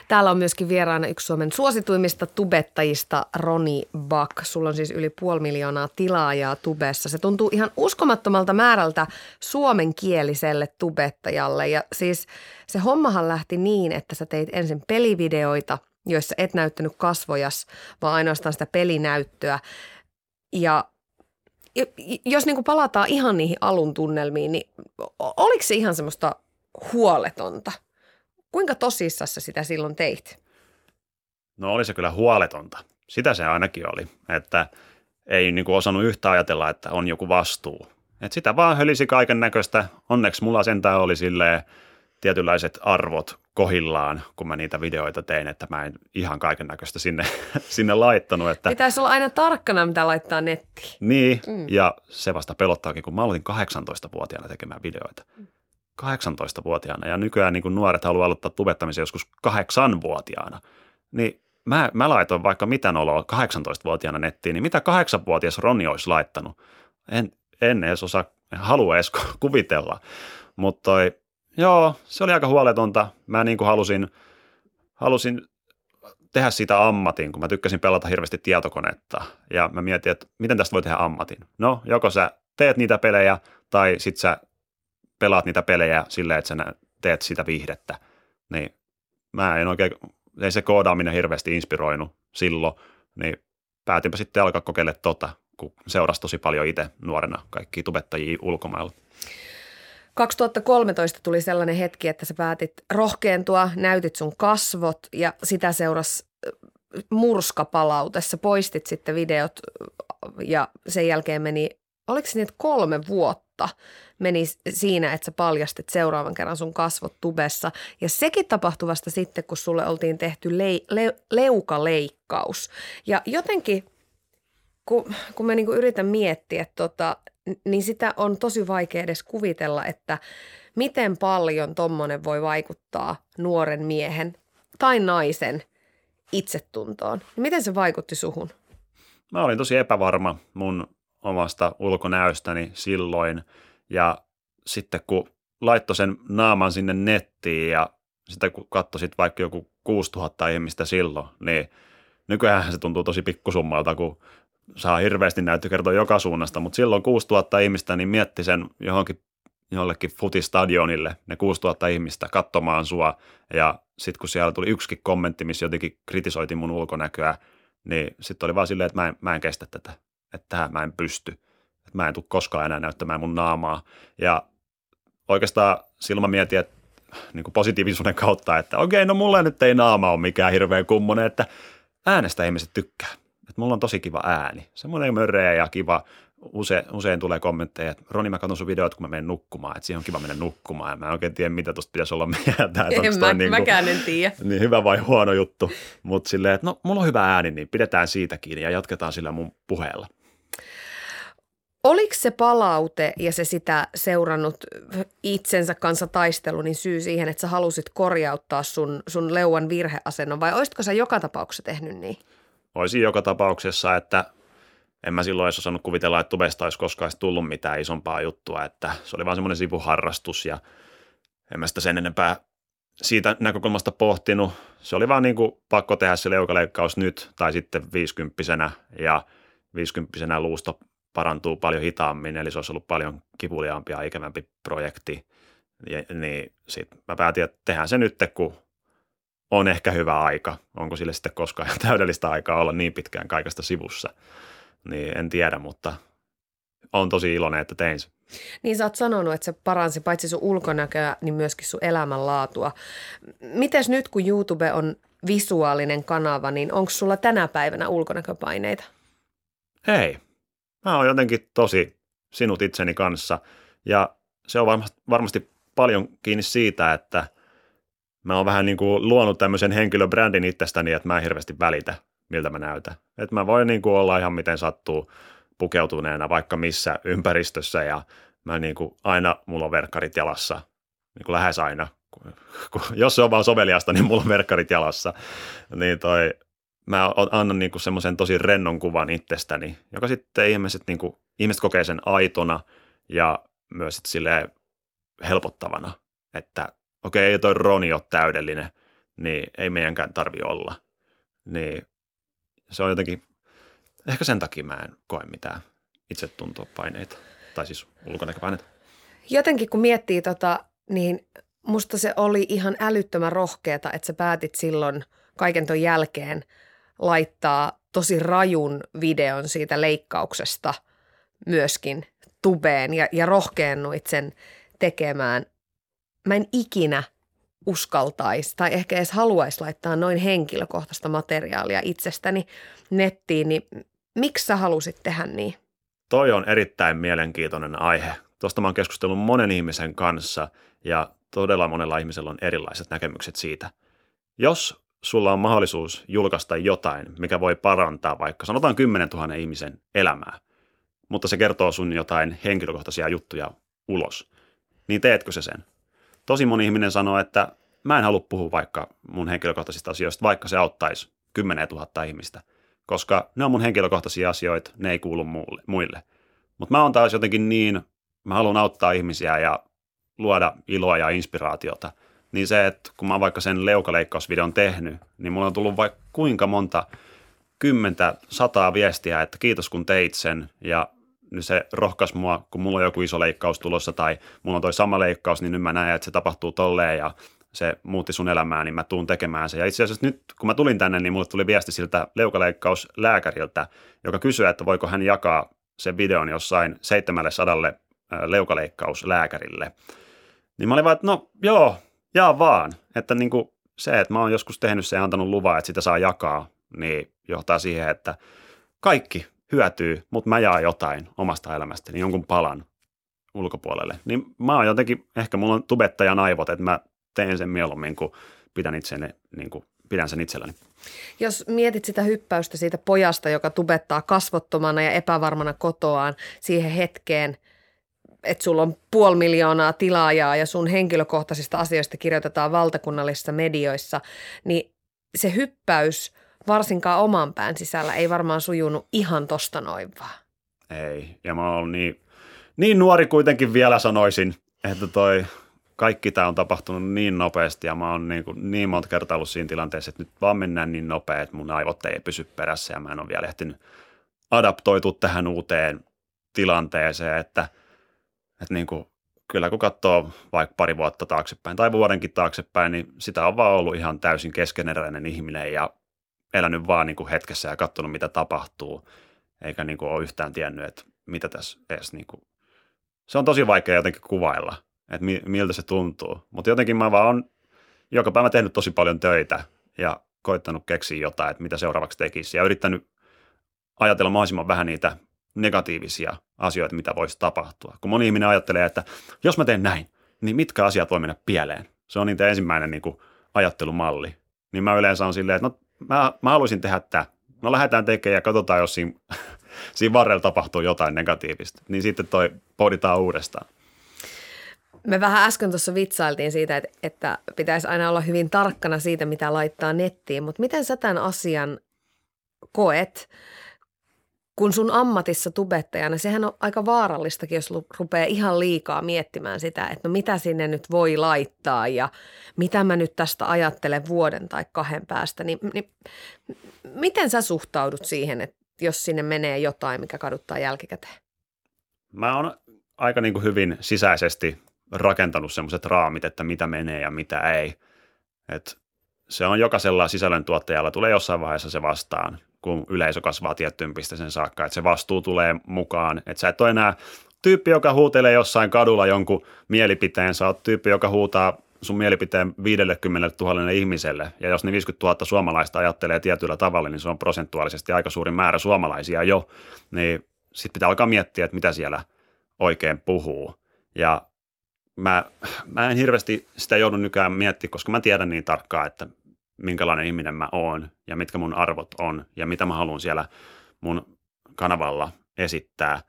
Täällä on myöskin vieraana yksi Suomen suosituimmista tubettajista, Roni Bak. Sulla on siis yli puoli miljoonaa tilaajaa tubessa. Se tuntuu ihan uskomattomalta määrältä suomenkieliselle tubettajalle. Ja siis se hommahan lähti niin, että sä teit ensin pelivideoita, joissa et näyttänyt kasvojas, vaan ainoastaan sitä pelinäyttöä. Ja jos niin palataan ihan niihin alun tunnelmiin, niin oliko se ihan semmoista huoletonta – Kuinka tosissassa sitä silloin teit? No oli se kyllä huoletonta. Sitä se ainakin oli, että ei niin kuin osannut yhtä ajatella, että on joku vastuu. Et sitä vaan hölisi kaiken näköistä. Onneksi mulla sentään oli silleen tietynlaiset arvot kohillaan, kun mä niitä videoita tein, että mä en ihan kaiken näköistä sinne, sinne laittanut. Että... Pitäisi olla aina tarkkana, mitä laittaa nettiin. Niin, mm. ja se vasta pelottaakin, kun mä aloitin 18-vuotiaana tekemään videoita. 18-vuotiaana, ja nykyään niin nuoret haluaa aloittaa tubettamisen joskus 8-vuotiaana. Niin mä, mä laitoin vaikka mitä oloa 18-vuotiaana nettiin, niin mitä 8-vuotias Roni olisi laittanut? En, en edes osaa, en halua edes kuvitella. Mutta joo, se oli aika huoletonta. Mä niin kuin halusin, halusin tehdä siitä ammatin, kun mä tykkäsin pelata hirveästi tietokonetta. Ja mä mietin, että miten tästä voi tehdä ammatin. No, joko sä teet niitä pelejä tai sit sä pelaat niitä pelejä silleen, että sä teet sitä viihdettä. Niin mä en oikein, ei se koodaaminen hirveästi inspiroinut silloin, niin päätinpä sitten alkaa kokeilla tota, kun seurasi tosi paljon itse nuorena kaikki tubettajia ulkomailla. 2013 tuli sellainen hetki, että sä päätit rohkeentua, näytit sun kasvot ja sitä seurasi murskapalaute. Sä poistit sitten videot ja sen jälkeen meni, oliko se niin, että kolme vuotta meni siinä, että sä paljastit seuraavan kerran sun kasvot tubessa. Ja sekin tapahtui vasta sitten, kun sulle oltiin tehty le- le- leukaleikkaus. Ja jotenkin, kun, kun mä niinku yritän miettiä, tota, niin sitä on tosi vaikea edes kuvitella, että miten paljon tommonen voi vaikuttaa nuoren miehen tai naisen itsetuntoon. Miten se vaikutti suhun? Mä olin tosi epävarma mun omasta ulkonäöstäni silloin. Ja sitten kun laittoi sen naaman sinne nettiin ja sitä kun katsoi sitten vaikka joku 6000 ihmistä silloin, niin nykyään se tuntuu tosi pikkusummalta, kun saa hirveästi näyttökertoa joka suunnasta, mutta silloin 6000 ihmistä, niin mietti sen johonkin jollekin futistadionille, ne 6000 ihmistä katsomaan sua, ja sitten kun siellä tuli yksikin kommentti, missä jotenkin kritisoitiin mun ulkonäköä, niin sitten oli vaan silleen, että mä en, mä en kestä tätä, että tähän mä en pysty, että mä en tule koskaan enää näyttämään mun naamaa, ja oikeastaan silloin mietin, että niin kuin positiivisuuden kautta, että okei, no mulla nyt ei naama ole mikään hirveän kummonen, että äänestä ihmiset tykkää että mulla on tosi kiva ääni. Semmoinen mörreä ja kiva. Use, usein tulee kommentteja, että Roni, mä katson sun videot, kun mä menen nukkumaan, että siihen on kiva mennä nukkumaan. Ja mä en oikein tiedä, mitä tuosta pitäisi olla mieltä. En mä, niin mäkään en tiedä. Niin hyvä vai huono juttu. Mutta silleen, että no, mulla on hyvä ääni, niin pidetään siitä kiinni ja jatketaan sillä mun puheella. Oliko se palaute ja se sitä seurannut itsensä kanssa taistelu, niin syy siihen, että sä halusit korjauttaa sun, sun leuan virheasennon vai olisitko sä joka tapauksessa tehnyt niin? Olisin joka tapauksessa, että en mä silloin edes osannut kuvitella, että tubesta olisi koskaan tullut mitään isompaa juttua, että se oli vaan semmoinen sivuharrastus ja en mä sitä sen enempää siitä näkökulmasta pohtinut. Se oli vaan niin kuin pakko tehdä se leukaleikkaus nyt tai sitten viisikymppisenä ja viisikymppisenä luusto parantuu paljon hitaammin, eli se olisi ollut paljon kivuliaampi ja ikävämpi projekti. Ja, niin sitten mä päätin, että tehdään se nyt, kun on ehkä hyvä aika. Onko sille sitten koskaan täydellistä aikaa olla niin pitkään kaikesta sivussa, niin en tiedä, mutta on tosi iloinen, että tein se. Niin sä oot sanonut, että se paransi paitsi sun ulkonäköä, niin myöskin sun elämänlaatua. Mites nyt, kun YouTube on visuaalinen kanava, niin onko sulla tänä päivänä ulkonäköpaineita? Ei. Mä oon jotenkin tosi sinut itseni kanssa ja se on varmasti paljon kiinni siitä, että – mä oon vähän niin kuin luonut tämmöisen henkilöbrändin itsestäni, että mä en hirveästi välitä, miltä mä näytän. Että mä voin niin kuin olla ihan miten sattuu pukeutuneena vaikka missä ympäristössä ja mä niin kuin aina, mulla on verkkarit jalassa, niin kuin lähes aina. Jos se on vaan soveliasta, niin mulla on verkkarit jalassa. Niin toi, mä annan niin semmoisen tosi rennon kuvan itsestäni, joka sitten ihmiset, niin kuin, ihmiset kokee sen aitona ja myös sille helpottavana, että okei, ei toi Roni ole täydellinen, niin ei meidänkään tarvi olla. Niin se on jotenkin, ehkä sen takia mä en koe mitään paineita, tai siis ulkonäköpaineita. Jotenkin kun miettii tota, niin musta se oli ihan älyttömän rohkeata, että sä päätit silloin kaiken ton jälkeen laittaa tosi rajun videon siitä leikkauksesta myöskin tubeen ja, ja rohkeennuit sen tekemään – mä en ikinä uskaltaisi tai ehkä edes haluaisi laittaa noin henkilökohtaista materiaalia itsestäni nettiin, niin miksi sä halusit tehdä niin? toi on erittäin mielenkiintoinen aihe. Tuosta mä oon keskustellut monen ihmisen kanssa ja todella monella ihmisellä on erilaiset näkemykset siitä. Jos sulla on mahdollisuus julkaista jotain, mikä voi parantaa vaikka sanotaan 10 000 ihmisen elämää, mutta se kertoo sun jotain henkilökohtaisia juttuja ulos, niin teetkö se sen? Tosi moni ihminen sanoo, että mä en halua puhua vaikka mun henkilökohtaisista asioista, vaikka se auttaisi 10 000 ihmistä, koska ne on mun henkilökohtaisia asioita, ne ei kuulu muille. Mutta mä oon taas jotenkin niin, mä haluan auttaa ihmisiä ja luoda iloa ja inspiraatiota, niin se, että kun mä oon vaikka sen leukaleikkausvideon tehnyt, niin mulla on tullut vaikka kuinka monta kymmentä, sataa viestiä, että kiitos kun teit sen ja nyt se rohkaisi mua, kun mulla on joku iso leikkaus tulossa tai mulla on toi sama leikkaus, niin nyt mä näen, että se tapahtuu tolleen ja se muutti sun elämää, niin mä tuun tekemään se. Ja itse asiassa nyt, kun mä tulin tänne, niin mulle tuli viesti siltä leukaleikkauslääkäriltä, joka kysyi, että voiko hän jakaa sen videon jossain 700 leukaleikkauslääkärille. Niin mä olin vaan, että no joo, jaa vaan. Että niin kuin se, että mä oon joskus tehnyt se ja antanut luvan, että sitä saa jakaa, niin johtaa siihen, että kaikki hyötyy, mutta mä jaan jotain omasta elämästäni, jonkun palan ulkopuolelle. Niin mä oon jotenkin, ehkä mulla on tubettajan aivot, että mä teen sen mieluummin, kun pidän, itseni, niin kuin, pidän sen itselläni. Jos mietit sitä hyppäystä siitä pojasta, joka tubettaa kasvottomana ja epävarmana kotoaan siihen hetkeen, että sulla on puoli miljoonaa tilaajaa ja sun henkilökohtaisista asioista kirjoitetaan valtakunnallisissa medioissa, niin se hyppäys varsinkaan oman pään sisällä ei varmaan sujunut ihan tosta noin vaan. Ei, ja mä oon niin, niin nuori kuitenkin vielä sanoisin, että toi kaikki tämä on tapahtunut niin nopeasti ja mä oon niin, kuin niin monta kertaa ollut siinä tilanteessa, että nyt vaan mennään niin nopea, että mun aivot ei pysy perässä ja mä en ole vielä ehtinyt adaptoitua tähän uuteen tilanteeseen, että, että niin kuin, kyllä kun katsoo vaikka pari vuotta taaksepäin tai vuodenkin taaksepäin, niin sitä on vaan ollut ihan täysin keskeneräinen ihminen ja elänyt vaan niin kuin hetkessä ja katsonut, mitä tapahtuu, eikä niin kuin ole yhtään tiennyt, että mitä tässä edes niin kuin, se on tosi vaikea jotenkin kuvailla – että mi- miltä se tuntuu. Mutta jotenkin mä vaan on joka päivä tehnyt tosi paljon töitä ja koittanut keksiä jotain, että mitä seuraavaksi tekisi ja yrittänyt ajatella mahdollisimman vähän niitä negatiivisia asioita, mitä voisi tapahtua. Kun moni ihminen ajattelee, että jos mä teen näin, niin mitkä asiat voi mennä pieleen? Se on niitä ensimmäinen niin kuin, ajattelumalli. Niin mä yleensä on silleen, että no, mä, mä haluaisin tehdä tämä. No lähdetään tekemään ja katsotaan, jos siinä, siinä varrella tapahtuu jotain negatiivista. Niin sitten toi pohditaan uudestaan. Me vähän äsken tuossa vitsailtiin siitä, että, että pitäisi aina olla hyvin tarkkana siitä, mitä laittaa nettiin, mutta miten sä tämän asian koet, kun sun ammatissa tubettajana, sehän on aika vaarallistakin, jos rupeaa ihan liikaa miettimään sitä, että no mitä sinne nyt voi laittaa ja mitä mä nyt tästä ajattelen vuoden tai kahden päästä, niin, niin miten sä suhtaudut siihen, että jos sinne menee jotain, mikä kaduttaa jälkikäteen? Mä oon aika niin kuin hyvin sisäisesti rakentanut semmoiset raamit, että mitä menee ja mitä ei. Et se on jokaisella sisällöntuottajalla tulee jossain vaiheessa se vastaan, kun yleisö kasvaa tiettyyn pisteeseen saakka, että se vastuu tulee mukaan, että sä et ole enää tyyppi, joka huutelee jossain kadulla jonkun mielipiteen, sä oot tyyppi, joka huutaa sun mielipiteen 50 000 ihmiselle, ja jos ne 50 000 suomalaista ajattelee tietyllä tavalla, niin se on prosentuaalisesti aika suuri määrä suomalaisia jo, niin sitten pitää alkaa miettiä, että mitä siellä oikein puhuu. Ja mä, mä en hirveästi sitä joudu nykyään miettimään, koska mä tiedän niin tarkkaan, että minkälainen ihminen mä oon ja mitkä mun arvot on ja mitä mä haluan siellä mun kanavalla esittää.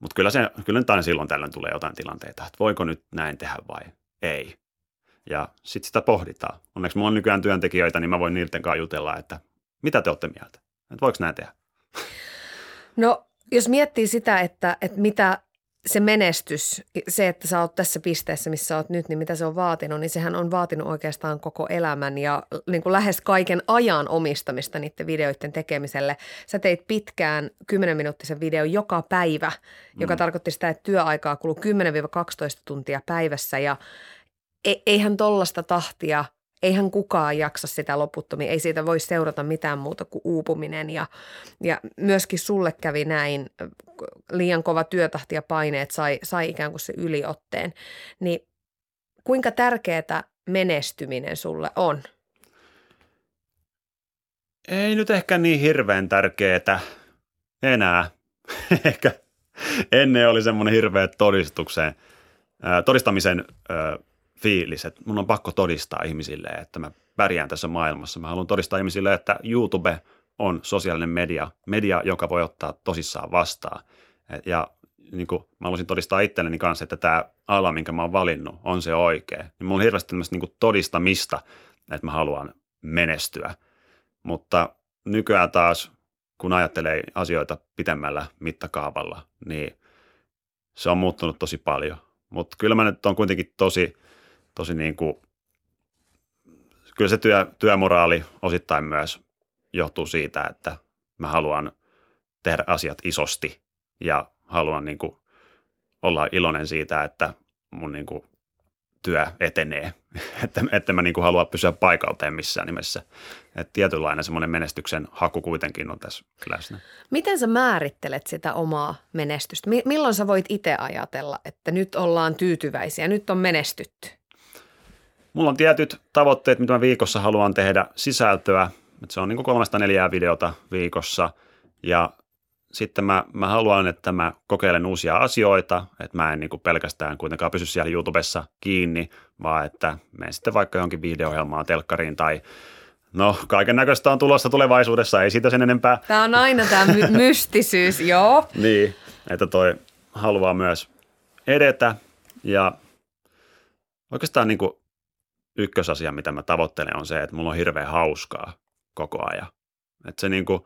Mutta kyllä, se, kyllä nyt aina silloin tällöin tulee jotain tilanteita, että voiko nyt näin tehdä vai ei. Ja sitten sitä pohditaan. Onneksi mulla on nykyään työntekijöitä, niin mä voin niiden kanssa jutella, että mitä te olette mieltä? Että voiko näin tehdä? No jos miettii sitä, että, että mitä se menestys, se, että sä oot tässä pisteessä, missä oot nyt, niin mitä se on vaatinut, niin sehän on vaatinut oikeastaan koko elämän ja niin kuin lähes kaiken ajan omistamista niiden videoiden tekemiselle. Sä teit pitkään 10-minuuttisen videon joka päivä, mm. joka tarkoitti sitä, että työaikaa kuluu 10-12 tuntia päivässä ja e-, eihän tollasta tahtia – eihän kukaan jaksa sitä loputtomia, ei siitä voi seurata mitään muuta kuin uupuminen ja, ja myöskin sulle kävi näin, liian kova työtahti ja paineet sai, sai ikään kuin se yliotteen, niin kuinka tärkeää menestyminen sulle on? Ei nyt ehkä niin hirveän tärkeää enää. ehkä, ennen oli semmoinen hirveä todistukseen, todistamisen fiilis, että mun on pakko todistaa ihmisille, että mä pärjään tässä maailmassa. Mä haluan todistaa ihmisille, että YouTube on sosiaalinen media, media, joka voi ottaa tosissaan vastaan. Ja niin kuin, mä haluaisin todistaa itselleni kanssa, että tämä ala, minkä mä oon valinnut, on se oikea. Niin mulla on hirveästi tämmöistä niin todistamista, että mä haluan menestyä. Mutta nykyään taas, kun ajattelee asioita pitemmällä mittakaavalla, niin se on muuttunut tosi paljon. Mutta kyllä mä nyt on kuitenkin tosi, tosi niin kuin, kyllä se työ, työmoraali osittain myös johtuu siitä, että mä haluan tehdä asiat isosti ja haluan niin kuin olla iloinen siitä, että mun niin kuin työ etenee, että, että mä niin kuin haluan pysyä paikalteen missään nimessä. Että tietynlainen semmoinen menestyksen haku kuitenkin on tässä läsnä. Miten sä määrittelet sitä omaa menestystä? Milloin sä voit itse ajatella, että nyt ollaan tyytyväisiä, nyt on menestytty? Mulla on tietyt tavoitteet, mitä mä viikossa haluan tehdä sisältöä. Se on niin kolmesta neljää videota viikossa ja sitten mä, mä haluan, että mä kokeilen uusia asioita, että mä en niin pelkästään kuitenkaan pysy siellä YouTubessa kiinni, vaan että menen sitten vaikka johonkin video-ohjelmaan, telkkariin tai No, kaiken näköistä on tulossa tulevaisuudessa, ei siitä sen enempää. Tämä on aina tämä my- mystisyys, joo. niin, että toi haluaa myös edetä ja oikeastaan niin kuin ykkösasia, mitä mä tavoittelen, on se, että mulla on hirveän hauskaa koko ajan. Että se niin kuin,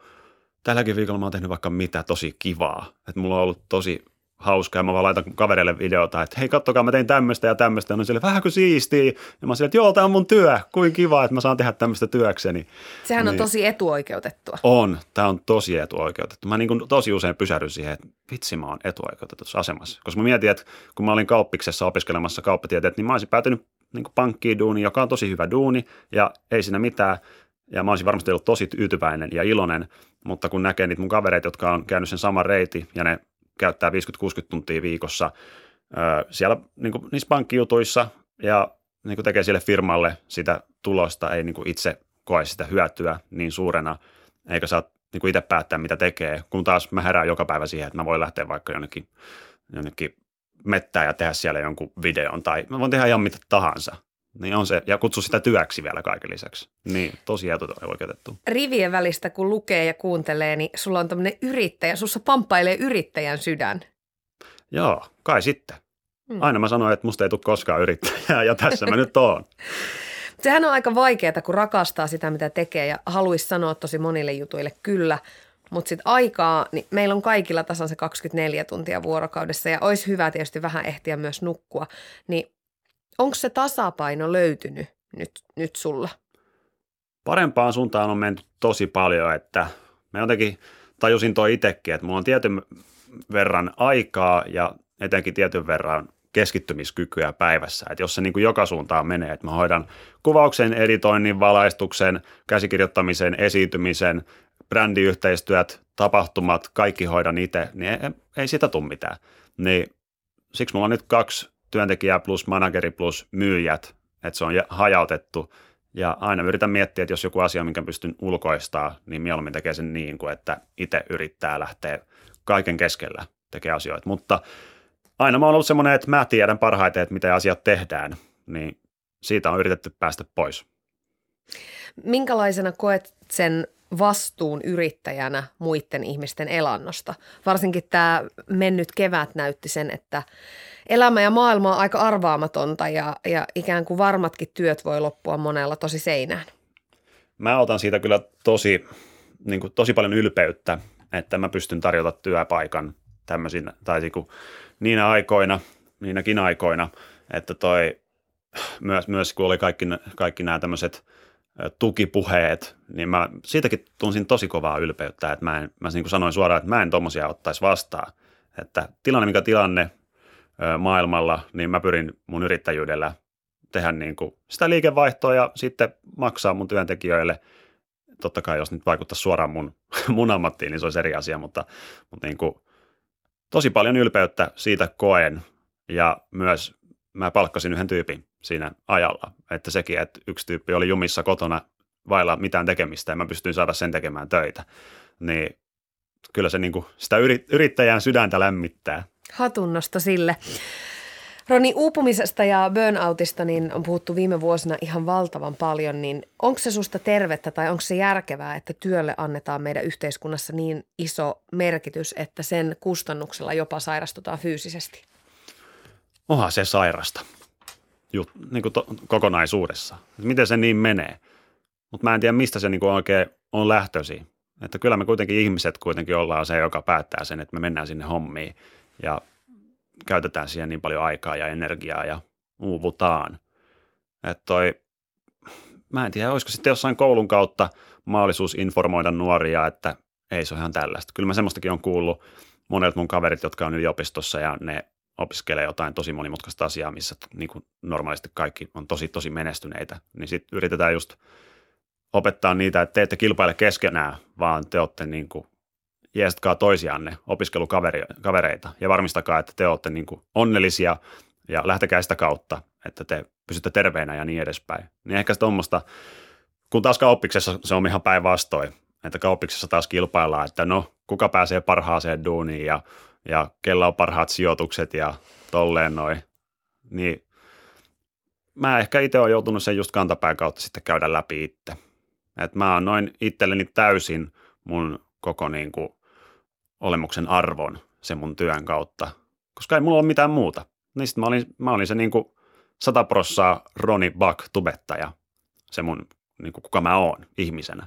tälläkin viikolla mä oon tehnyt vaikka mitä tosi kivaa. Että mulla on ollut tosi hauskaa ja mä vaan laitan kavereille videota, että hei kattokaa mä tein tämmöistä ja tämmöistä. Ja on sille vähän kuin siistii. Ja mä sille, että joo, tää on mun työ. Kuin kiva, että mä saan tehdä tämmöistä työkseni. Sehän niin. on tosi etuoikeutettua. On, tää on tosi etuoikeutettu. Mä niin kuin tosi usein pysähdyn siihen, että vitsi mä oon etuoikeutetussa asemassa. Koska mä mietin, että kun mä olin kauppiksessa opiskelemassa kauppatieteet, niin mä olisin päätynyt niin pankkiin duuni, joka on tosi hyvä duuni ja ei siinä mitään. Ja mä olisin varmasti ollut tosi tyytyväinen ja iloinen, mutta kun näkee niitä mun kavereita, jotka on käynyt sen saman reiti ja ne käyttää 50-60 tuntia viikossa siellä niin kuin niissä pankkijutuissa ja niin kuin tekee sille firmalle sitä tulosta, ei niin kuin itse koe sitä hyötyä niin suurena, eikä saa niin kuin itse päättää, mitä tekee, kun taas mä herään joka päivä siihen, että mä voin lähteä vaikka jonnekin, jonnekin mettään ja tehdä siellä jonkun videon, tai mä voin tehdä ihan mitä tahansa. Niin on se, ja kutsu sitä työksi vielä kaiken lisäksi. Niin, tosi oikeutettu. Rivien välistä kun lukee ja kuuntelee, niin sulla on tämmöinen yrittäjä, sussa pamppailee yrittäjän sydän. Joo, kai sitten. Hmm. Aina mä sanoin, että musta ei tule koskaan yrittäjää, ja tässä mä nyt oon. Sehän on aika vaikeaa, kun rakastaa sitä, mitä tekee, ja haluaisi sanoa tosi monille jutuille kyllä, mutta sitten aikaa, niin meillä on kaikilla tasan se 24 tuntia vuorokaudessa, ja olisi hyvä tietysti vähän ehtiä myös nukkua. Niin Onko se tasapaino löytynyt nyt, nyt sulla? Parempaan suuntaan on menty tosi paljon, että mä jotenkin tajusin toi itsekin, että mulla on tietyn verran aikaa ja etenkin tietyn verran keskittymiskykyä päivässä. Että jos se niin kuin joka suuntaan menee, että mä hoidan kuvauksen, editoinnin, valaistuksen, käsikirjoittamisen, esiintymisen, brändiyhteistyöt, tapahtumat, kaikki hoidan itse, niin ei, ei sitä tule mitään. Niin siksi mulla on nyt kaksi työntekijä plus manageri plus myyjät, että se on hajautettu. Ja aina yritän miettiä, että jos joku asia, minkä pystyn ulkoistaa, niin mieluummin tekee sen niin kuin, että itse yrittää lähteä kaiken keskellä tekemään asioita. Mutta aina mä oon ollut semmoinen, että mä tiedän parhaiten, että miten asiat tehdään, niin siitä on yritetty päästä pois. Minkälaisena koet sen vastuun yrittäjänä muiden ihmisten elannosta? Varsinkin tämä mennyt kevät näytti sen, että elämä ja maailma on aika arvaamatonta ja, ja ikään kuin varmatkin työt voi loppua monella tosi seinään. Mä otan siitä kyllä tosi, niin kuin, tosi paljon ylpeyttä, että mä pystyn tarjota työpaikan tämmöisin, tai niin kuin, niinä aikoina, niinäkin aikoina, että toi, myös, myös kun oli kaikki, kaikki nämä tämmöiset tukipuheet, niin mä siitäkin tunsin tosi kovaa ylpeyttä, että mä, en, mä niin kuin sanoin suoraan, että mä en tommosia ottaisi vastaan. Että tilanne mikä tilanne, maailmalla, niin mä pyrin mun yrittäjyydellä tehdä niin kuin sitä liikevaihtoa ja sitten maksaa mun työntekijöille. Totta kai jos nyt vaikuttaa suoraan mun, mun ammattiin, niin se olisi eri asia, mutta, mutta niin kuin, tosi paljon ylpeyttä siitä koen ja myös mä palkkasin yhden tyypin siinä ajalla, että sekin, että yksi tyyppi oli jumissa kotona vailla mitään tekemistä ja mä pystyin saada sen tekemään töitä, niin kyllä se niin kuin sitä yrittäjän sydäntä lämmittää. Hatunnosta sille. Roni, uupumisesta ja burnoutista niin on puhuttu viime vuosina ihan valtavan paljon, niin onko se susta tervettä tai onko se järkevää, että työlle annetaan meidän yhteiskunnassa niin iso merkitys, että sen kustannuksella jopa sairastutaan fyysisesti? Onhan se sairasta jut, niin kuin to, kokonaisuudessa. Miten se niin menee? Mutta mä en tiedä, mistä se niin kuin oikein on lähtöisin. Että kyllä me kuitenkin ihmiset kuitenkin ollaan se, joka päättää sen, että me mennään sinne hommiin ja käytetään siihen niin paljon aikaa ja energiaa ja uuvutaan. Että toi, mä en tiedä, olisiko sitten jossain koulun kautta mahdollisuus informoida nuoria, että ei se ole ihan tällaista. Kyllä mä semmoistakin on kuullut monet mun kaverit, jotka on yliopistossa ja ne opiskelee jotain tosi monimutkaista asiaa, missä niin kuin normaalisti kaikki on tosi tosi menestyneitä, niin sitten yritetään just opettaa niitä, että te ette kilpaile keskenään, vaan te olette niin kuin jeestatkaa toisianne, opiskelukavereita ja varmistakaa, että te olette niin kuin onnellisia ja lähtekää sitä kautta, että te pysytte terveenä ja niin edespäin. Niin ehkä tuommoista, kun taas kauppiksessa se on ihan päinvastoin, että kauppiksessa taas kilpaillaan, että no, kuka pääsee parhaaseen duuniin ja, ja kella on parhaat sijoitukset ja tolleen noin. Niin mä ehkä itse olen joutunut sen just kantapään kautta sitten käydä läpi itse. Että mä oon noin itselleni täysin mun koko niin kuin olemuksen arvon sen mun työn kautta, koska ei mulla ole mitään muuta. Niin mä olin, mä olin se niin kuin 100 prossaa Roni Buck tubettaja, se mun, niin kuin kuka mä oon ihmisenä.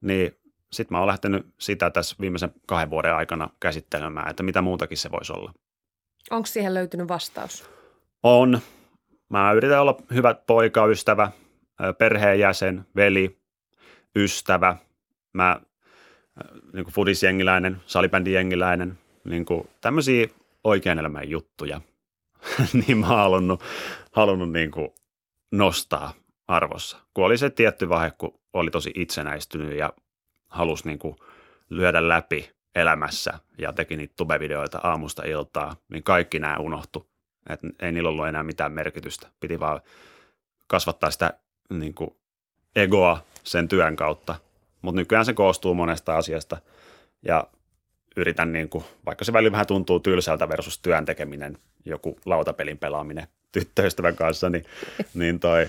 Niin sitten mä oon lähtenyt sitä tässä viimeisen kahden vuoden aikana käsittelemään, että mitä muutakin se voisi olla. Onko siihen löytynyt vastaus? On. Mä yritän olla hyvä poika, ystävä, perheenjäsen, veli, ystävä. Mä niin kuin fudisjengiläinen, salibändijengiläinen, niin kuin tämmöisiä oikean elämän juttuja, niin mä oon halunnut, halunnut niin kuin nostaa arvossa. Kun oli se tietty vaihe, kun oli tosi itsenäistynyt ja halusi niin kuin lyödä läpi elämässä ja teki niitä tubevideoita aamusta iltaa, niin kaikki nämä unohtu. Et ei niillä ollut enää mitään merkitystä. Piti vaan kasvattaa sitä niin kuin egoa sen työn kautta mutta nykyään se koostuu monesta asiasta ja yritän, niin kuin, vaikka se välillä vähän tuntuu tylsältä versus työn tekeminen, joku lautapelin pelaaminen tyttöystävän kanssa, niin, niin toi,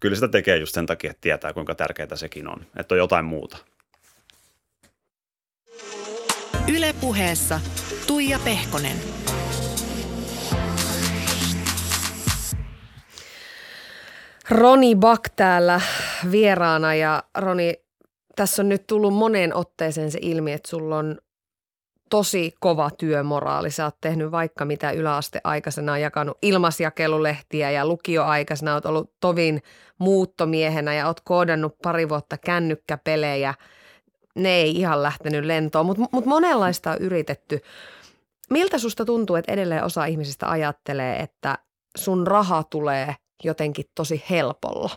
kyllä sitä tekee just sen takia, että tietää kuinka tärkeää sekin on, että on jotain muuta. Ylepuheessa Tuija Pehkonen. Roni Bak täällä vieraana ja Roni, tässä on nyt tullut moneen otteeseen se ilmi, että sulla on tosi kova työmoraali. Sä oot tehnyt vaikka mitä yläasteaikaisena, jakanut ilmasjakelulehtiä ja lukioaikaisena oot ollut tovin muuttomiehenä ja oot koodannut pari vuotta kännykkäpelejä. Ne ei ihan lähtenyt lentoon, mutta mut monenlaista on yritetty. Miltä susta tuntuu, että edelleen osa ihmisistä ajattelee, että sun raha tulee jotenkin tosi helpolla?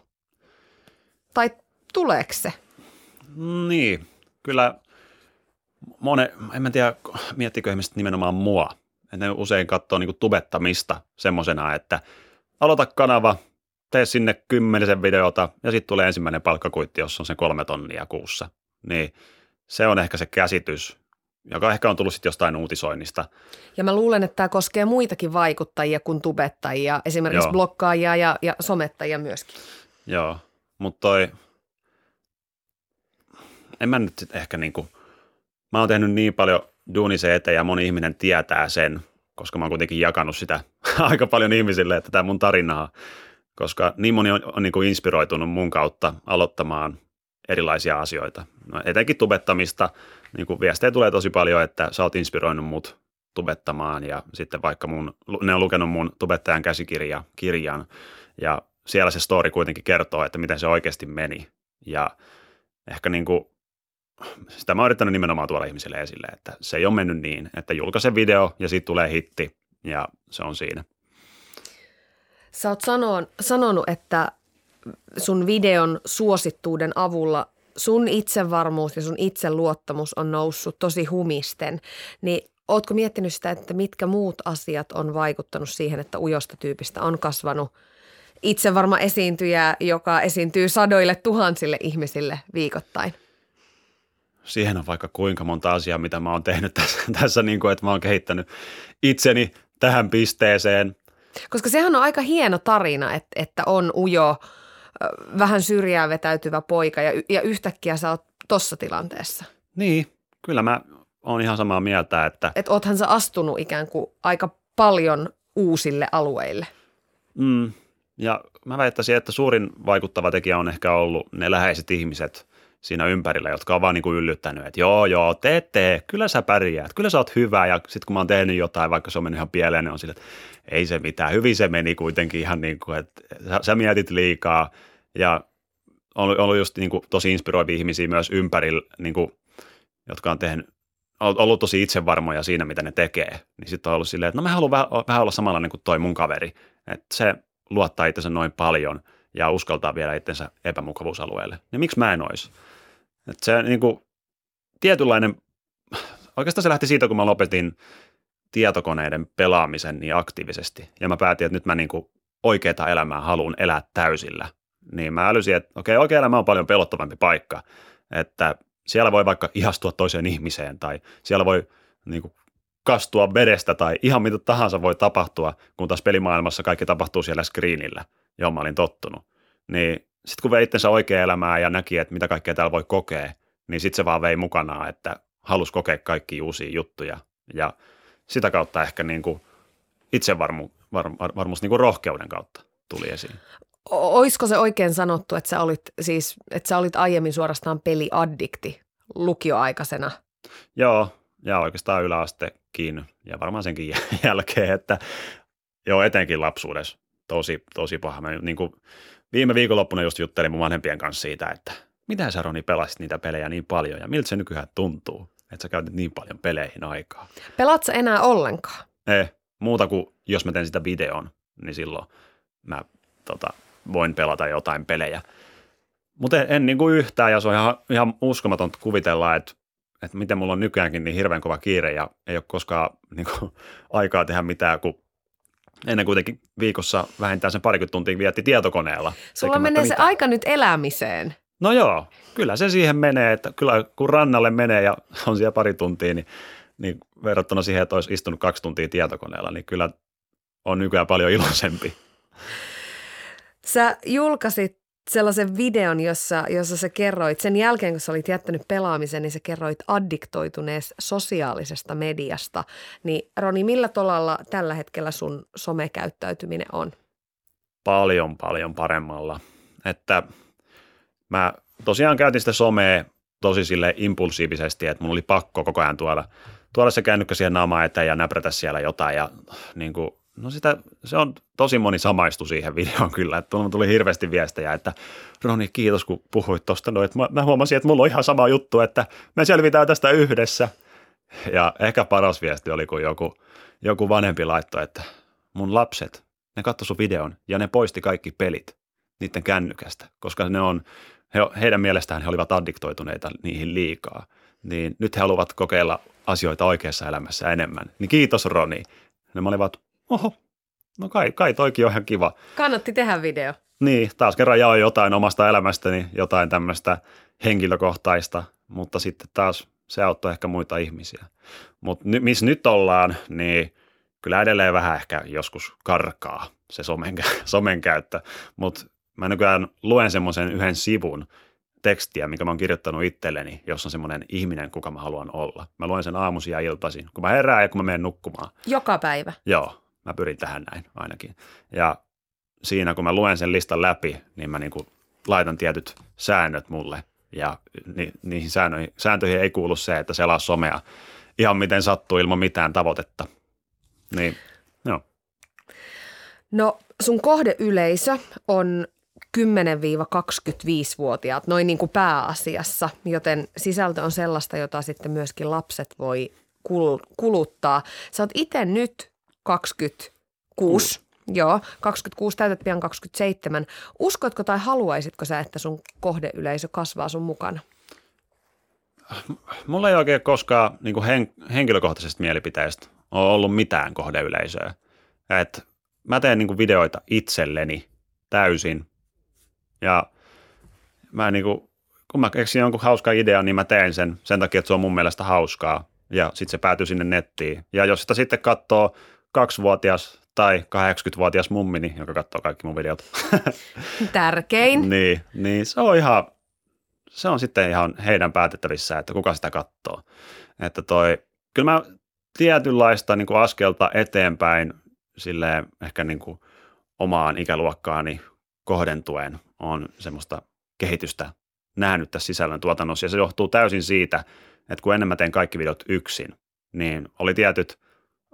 Tai tuleeko se? Niin, kyllä monen, en mä tiedä, miettikö ihmiset nimenomaan mua. Että ne usein katsoo niin tubettamista semmoisena, että aloita kanava, tee sinne kymmenisen videota ja sitten tulee ensimmäinen palkkakuitti, jossa on se kolme tonnia kuussa. Niin se on ehkä se käsitys, joka ehkä on tullut sitten jostain uutisoinnista. Ja mä luulen, että tämä koskee muitakin vaikuttajia kuin tubettajia, esimerkiksi Joo. blokkaajia ja, ja somettajia myöskin. Joo, mutta toi – en mä nyt ehkä niin kuin, mä oon tehnyt niin paljon duunise eteen ja moni ihminen tietää sen, koska mä oon kuitenkin jakanut sitä aika paljon ihmisille, että tämä mun tarinaa, koska niin moni on, on niin kuin inspiroitunut mun kautta aloittamaan erilaisia asioita. No, etenkin tubettamista, niin kuin viestejä tulee tosi paljon, että sä oot inspiroinut mut tubettamaan ja sitten vaikka mun, ne on lukenut mun tubettajan käsikirja, kirjan ja siellä se story kuitenkin kertoo, että miten se oikeasti meni ja ehkä niin kuin sitä mä oon yrittänyt nimenomaan tuoda ihmisille esille, että se ei ole mennyt niin, että julkaise video ja siitä tulee hitti ja se on siinä. Sä oot sanon, sanonut, että sun videon suosittuuden avulla sun itsevarmuus ja sun itseluottamus on noussut tosi humisten, niin ootko miettinyt sitä, että mitkä muut asiat on vaikuttanut siihen, että ujosta tyypistä on kasvanut itsevarma esiintyjä, joka esiintyy sadoille tuhansille ihmisille viikoittain? siihen on vaikka kuinka monta asiaa, mitä mä oon tehnyt tässä, tässä niin kuin, että mä oon kehittänyt itseni tähän pisteeseen. Koska sehän on aika hieno tarina, että, että on ujo, vähän syrjään vetäytyvä poika ja, ja yhtäkkiä sä oot tossa tilanteessa. Niin, kyllä mä oon ihan samaa mieltä, että... Että oothan sä astunut ikään kuin aika paljon uusille alueille. Mm, ja mä väittäisin, että suurin vaikuttava tekijä on ehkä ollut ne läheiset ihmiset siinä ympärillä, jotka on vaan niin kuin yllyttänyt, että joo, joo, tee, tee, kyllä sä pärjäät, kyllä sä oot hyvä. Ja sitten kun mä oon tehnyt jotain, vaikka se on mennyt ihan pieleen, niin on sille, että ei se mitään, hyvin se meni kuitenkin ihan niin kuin, että sä, sä mietit liikaa. Ja on ollut just niin kuin tosi inspiroivia ihmisiä myös ympärillä, niin kuin, jotka on tehnyt, ollut tosi itsevarmoja siinä, mitä ne tekee. Niin sitten on ollut silleen, että no mä haluan vähän, vähän olla samanlainen kuin toi mun kaveri. Että se luottaa itsensä noin paljon ja uskaltaa viedä itsensä epämukavuusalueelle. Niin miksi mä en olisi? Että se niin kuin, tietynlainen, oikeastaan se lähti siitä, kun mä lopetin tietokoneiden pelaamisen niin aktiivisesti. Ja mä päätin, että nyt mä niin kuin oikeaa elämää haluan elää täysillä. Niin mä älysin, että okei, oikea elämä on paljon pelottavampi paikka. Että siellä voi vaikka ihastua toiseen ihmiseen tai siellä voi niin kuin, kastua vedestä tai ihan mitä tahansa voi tapahtua, kun taas pelimaailmassa kaikki tapahtuu siellä screenillä, johon mä olin tottunut. Niin sitten kun vei itsensä oikea elämää ja näki, että mitä kaikkea täällä voi kokea, niin sitten se vaan vei mukanaan, että halusi kokea kaikki uusia juttuja. Ja sitä kautta ehkä niin kuin itsevarmuus var, var, niin kuin rohkeuden kautta tuli esiin. Olisiko se oikein sanottu, että sä olit, siis, että sä olit aiemmin suorastaan peliaddikti lukioaikaisena? Joo, ja oikeastaan yläastekin ja varmaan senkin jälkeen, että joo, etenkin lapsuudessa tosi, tosi paha. Mä niin kuin viime viikonloppuna just juttelin mun vanhempien kanssa siitä, että mitä sä Roni pelasit niitä pelejä niin paljon ja miltä se nykyään tuntuu, että sä käytät niin paljon peleihin aikaa. Pelaat sä enää ollenkaan? Ei, muuta kuin jos mä teen sitä videon, niin silloin mä tota, voin pelata jotain pelejä. Mutta en, en niin kuin yhtään, ja se on ihan, ihan uskomaton kuvitella, että, että miten mulla on nykyäänkin niin hirveän kova kiire, ja ei ole koskaan niin kuin, aikaa tehdä mitään, kun ennen kuitenkin viikossa vähintään sen parikymmentä tuntia vietti tietokoneella. Sulla menee mitään. se aika nyt elämiseen. No joo, kyllä se siihen menee, että kyllä kun rannalle menee ja on siellä pari tuntia, niin, niin verrattuna siihen, että olisi istunut kaksi tuntia tietokoneella, niin kyllä on nykyään paljon iloisempi. Sä julkaisit sellaisen videon, jossa, jossa sä kerroit, sen jälkeen kun sä olit jättänyt pelaamisen, niin sä kerroit addiktoituneesta sosiaalisesta mediasta. Niin Roni, millä tolalla tällä hetkellä sun somekäyttäytyminen on? Paljon, paljon paremmalla. Että mä tosiaan käytin sitä somea tosi sille impulsiivisesti, että mun oli pakko koko ajan tuoda, tuoda se kännykkä siihen naamaan eteen ja näprätä siellä jotain ja niin kuin No sitä, se on tosi moni samaistu siihen videoon kyllä, että tuli hirveästi viestejä, että Roni kiitos kun puhuit tuosta, no, että mä, mä huomasin, että mulla on ihan sama juttu, että me selvitään tästä yhdessä. Ja ehkä paras viesti oli, kun joku, joku vanhempi laittoi, että mun lapset, ne katsoi sun videon ja ne poisti kaikki pelit niiden kännykästä, koska ne on, he, heidän mielestään he olivat addiktoituneita niihin liikaa. Niin nyt he haluavat kokeilla asioita oikeassa elämässä enemmän. Niin kiitos Roni. Ne olivat, oho, no kai, kai toikin on ihan kiva. Kannatti tehdä video. Niin, taas kerran jaoin jotain omasta elämästäni, jotain tämmöistä henkilökohtaista, mutta sitten taas se auttoi ehkä muita ihmisiä. Mutta ny, missä nyt ollaan, niin kyllä edelleen vähän ehkä joskus karkaa se somen, somen käyttö, mutta mä nykyään luen semmoisen yhden sivun tekstiä, minkä mä oon kirjoittanut itselleni, jossa on semmoinen ihminen, kuka mä haluan olla. Mä luen sen aamuisin ja iltaisin, kun mä herään ja kun mä menen nukkumaan. Joka päivä? Joo, Mä pyrin tähän näin ainakin. Ja siinä kun mä luen sen listan läpi, niin mä niin kuin laitan tietyt säännöt mulle. Ja ni, niihin säännöihin, sääntöihin ei kuulu se, että selaa somea ihan miten sattuu ilman mitään tavoitetta. Niin, joo. No sun kohdeyleisö on 10-25-vuotiaat, noin niin kuin pääasiassa, joten sisältö on sellaista, jota sitten myöskin lapset voi kuluttaa. Sä oot itse nyt 26. Mm. Joo, 26 täytät pian 27. Uskotko tai haluaisitko sä, että sun kohdeyleisö kasvaa sun mukana? Mulla ei oikein koskaan niin kuin hen, henkilökohtaisesta mielipiteestä ole ollut mitään kohdeyleisöä. Et mä teen niin kuin videoita itselleni täysin ja mä niin kuin, kun mä keksin jonkun hauska idea, niin mä teen sen sen takia, että se on mun mielestä hauskaa. Ja sitten se päätyy sinne nettiin. Ja jos sitä sitten katsoo kaksivuotias tai 80-vuotias mummini, joka katsoo kaikki mun videot. Tärkein. niin, niin se on ihan, se on sitten ihan heidän päätettävissä, että kuka sitä katsoo. Että toi, kyllä mä tietynlaista niin kuin askelta eteenpäin sille ehkä niin kuin omaan ikäluokkaani kohdentuen on semmoista kehitystä nähnyt tässä sisällön tuotannossa. Ja se johtuu täysin siitä, että kun ennen mä tein kaikki videot yksin, niin oli tietyt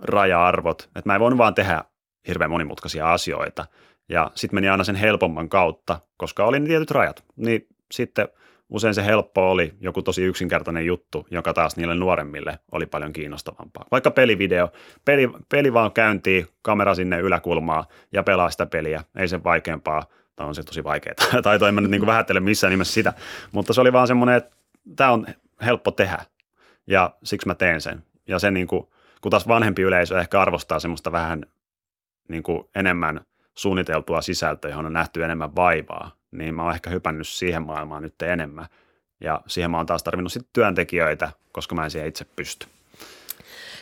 raja-arvot, että mä en voinut vaan tehdä hirveän monimutkaisia asioita. Ja sitten meni aina sen helpomman kautta, koska oli ne tietyt rajat. Niin sitten usein se helppo oli joku tosi yksinkertainen juttu, joka taas niille nuoremmille oli paljon kiinnostavampaa. Vaikka pelivideo, peli, peli vaan käyntiin, kamera sinne yläkulmaa ja pelaa sitä peliä, ei sen vaikeampaa, tai on se tosi vaikeaa, tai en nyt niin vähättele missään nimessä sitä, mutta se oli vaan semmoinen, että tämä on helppo tehdä ja siksi mä teen sen. Ja se niin kuin, kun taas vanhempi yleisö ehkä arvostaa semmoista vähän niin kuin enemmän suunniteltua sisältöä, johon on nähty enemmän vaivaa, niin mä oon ehkä hypännyt siihen maailmaan nyt enemmän. Ja siihen mä oon taas tarvinnut sitten työntekijöitä, koska mä en siihen itse pysty.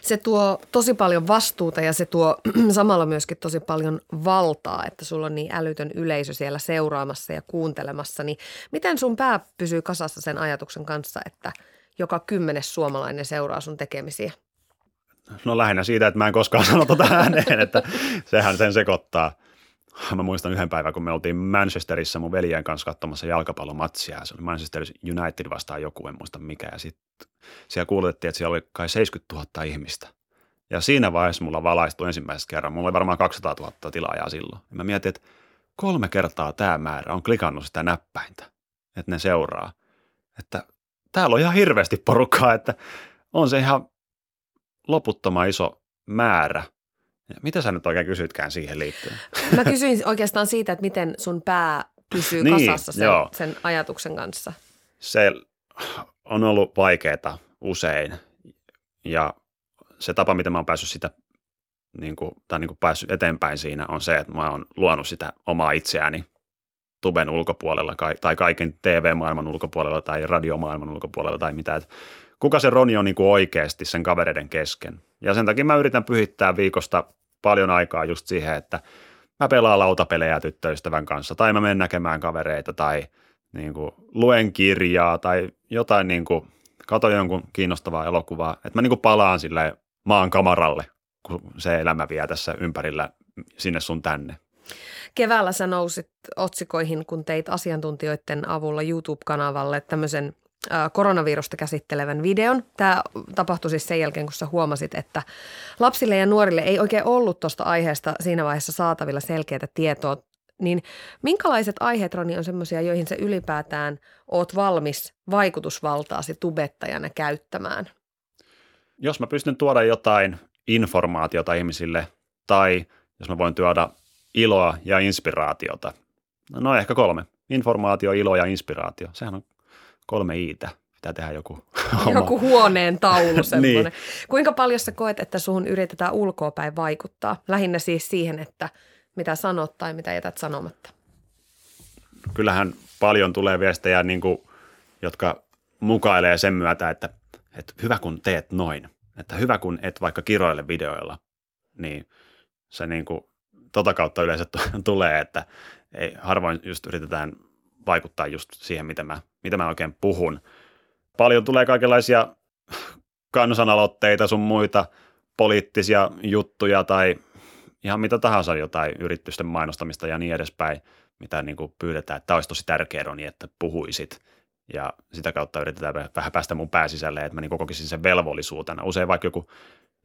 Se tuo tosi paljon vastuuta ja se tuo samalla myöskin tosi paljon valtaa, että sulla on niin älytön yleisö siellä seuraamassa ja kuuntelemassa. Niin miten sun pää pysyy kasassa sen ajatuksen kanssa, että joka kymmenes suomalainen seuraa sun tekemisiä? No lähinnä siitä, että mä en koskaan sano tota ääneen, että sehän sen sekoittaa – mä muistan yhden päivän, kun me oltiin Manchesterissa mun veljen kanssa katsomassa jalkapallomatsia. Se oli Manchester United vastaan joku, en muista mikä. Ja sitten siellä kuulutettiin, että siellä oli kai 70 000 ihmistä. Ja siinä vaiheessa mulla valaistui ensimmäisen kerran. Mulla oli varmaan 200 000 tilaajaa silloin. Ja mä mietin, että kolme kertaa tämä määrä on klikannut sitä näppäintä, että ne seuraa. Että täällä on ihan hirveästi porukkaa, että on se ihan loputtoman iso määrä – ja mitä sä nyt oikein kysytkään siihen liittyen? Mä kysyin oikeastaan siitä, että miten sun pää pysyy niin, kasassa sen, sen ajatuksen kanssa. Se on ollut vaikeaa usein ja se tapa, miten mä oon päässyt sitä niin kuin, tai niin kuin päässyt eteenpäin siinä on se, että mä oon luonut sitä omaa itseäni tuben ulkopuolella tai kaiken TV-maailman ulkopuolella tai radiomaailman ulkopuolella tai mitä. Että kuka se Roni on niin kuin oikeasti sen kavereiden kesken. Ja sen takia mä yritän pyhittää viikosta paljon aikaa just siihen, että mä pelaan lautapelejä tyttöystävän kanssa tai mä menen näkemään kavereita tai niin kuin, luen kirjaa tai jotain niin kuin, katon jonkun kiinnostavaa elokuvaa, että mä niin kuin palaan sille maan kamaralle, kun se elämä vie tässä ympärillä sinne sun tänne. Keväällä sä nousit otsikoihin, kun teit asiantuntijoiden avulla YouTube-kanavalle tämmöisen koronavirusta käsittelevän videon. Tämä tapahtui siis sen jälkeen, kun sä huomasit, että lapsille ja nuorille ei oikein ollut tuosta aiheesta siinä vaiheessa saatavilla selkeää tietoa. Niin minkälaiset aiheet, Roni, on semmoisia, joihin se ylipäätään oot valmis vaikutusvaltaasi tubettajana käyttämään? Jos mä pystyn tuoda jotain informaatiota ihmisille tai jos mä voin tuoda iloa ja inspiraatiota. No ehkä kolme. Informaatio, ilo ja inspiraatio. Sehän on kolme iitä. Pitää tehdä joku Joku huoneen taulu semmoinen. niin. Kuinka paljon sä koet, että suhun yritetään ulkoapäin vaikuttaa? Lähinnä siis siihen, että mitä sanot tai mitä jätät sanomatta. Kyllähän paljon tulee viestejä, niin kuin, jotka mukailee sen myötä, että, että hyvä kun teet noin. Että hyvä kun et vaikka kiroille videoilla, niin se niin kuin, tota kautta yleensä tulee, että ei, harvoin just yritetään vaikuttaa just siihen, mitä mä, mitä mä oikein puhun. Paljon tulee kaikenlaisia kansanaloitteita sun muita poliittisia juttuja tai ihan mitä tahansa jotain yritysten mainostamista ja niin edespäin, mitä niin kuin pyydetään, että olisi tosi tärkeä Roni, että puhuisit. Ja sitä kautta yritetään vähän päästä mun pääsisälle, että mä niin kokisin sen velvollisuutena. Usein vaikka joku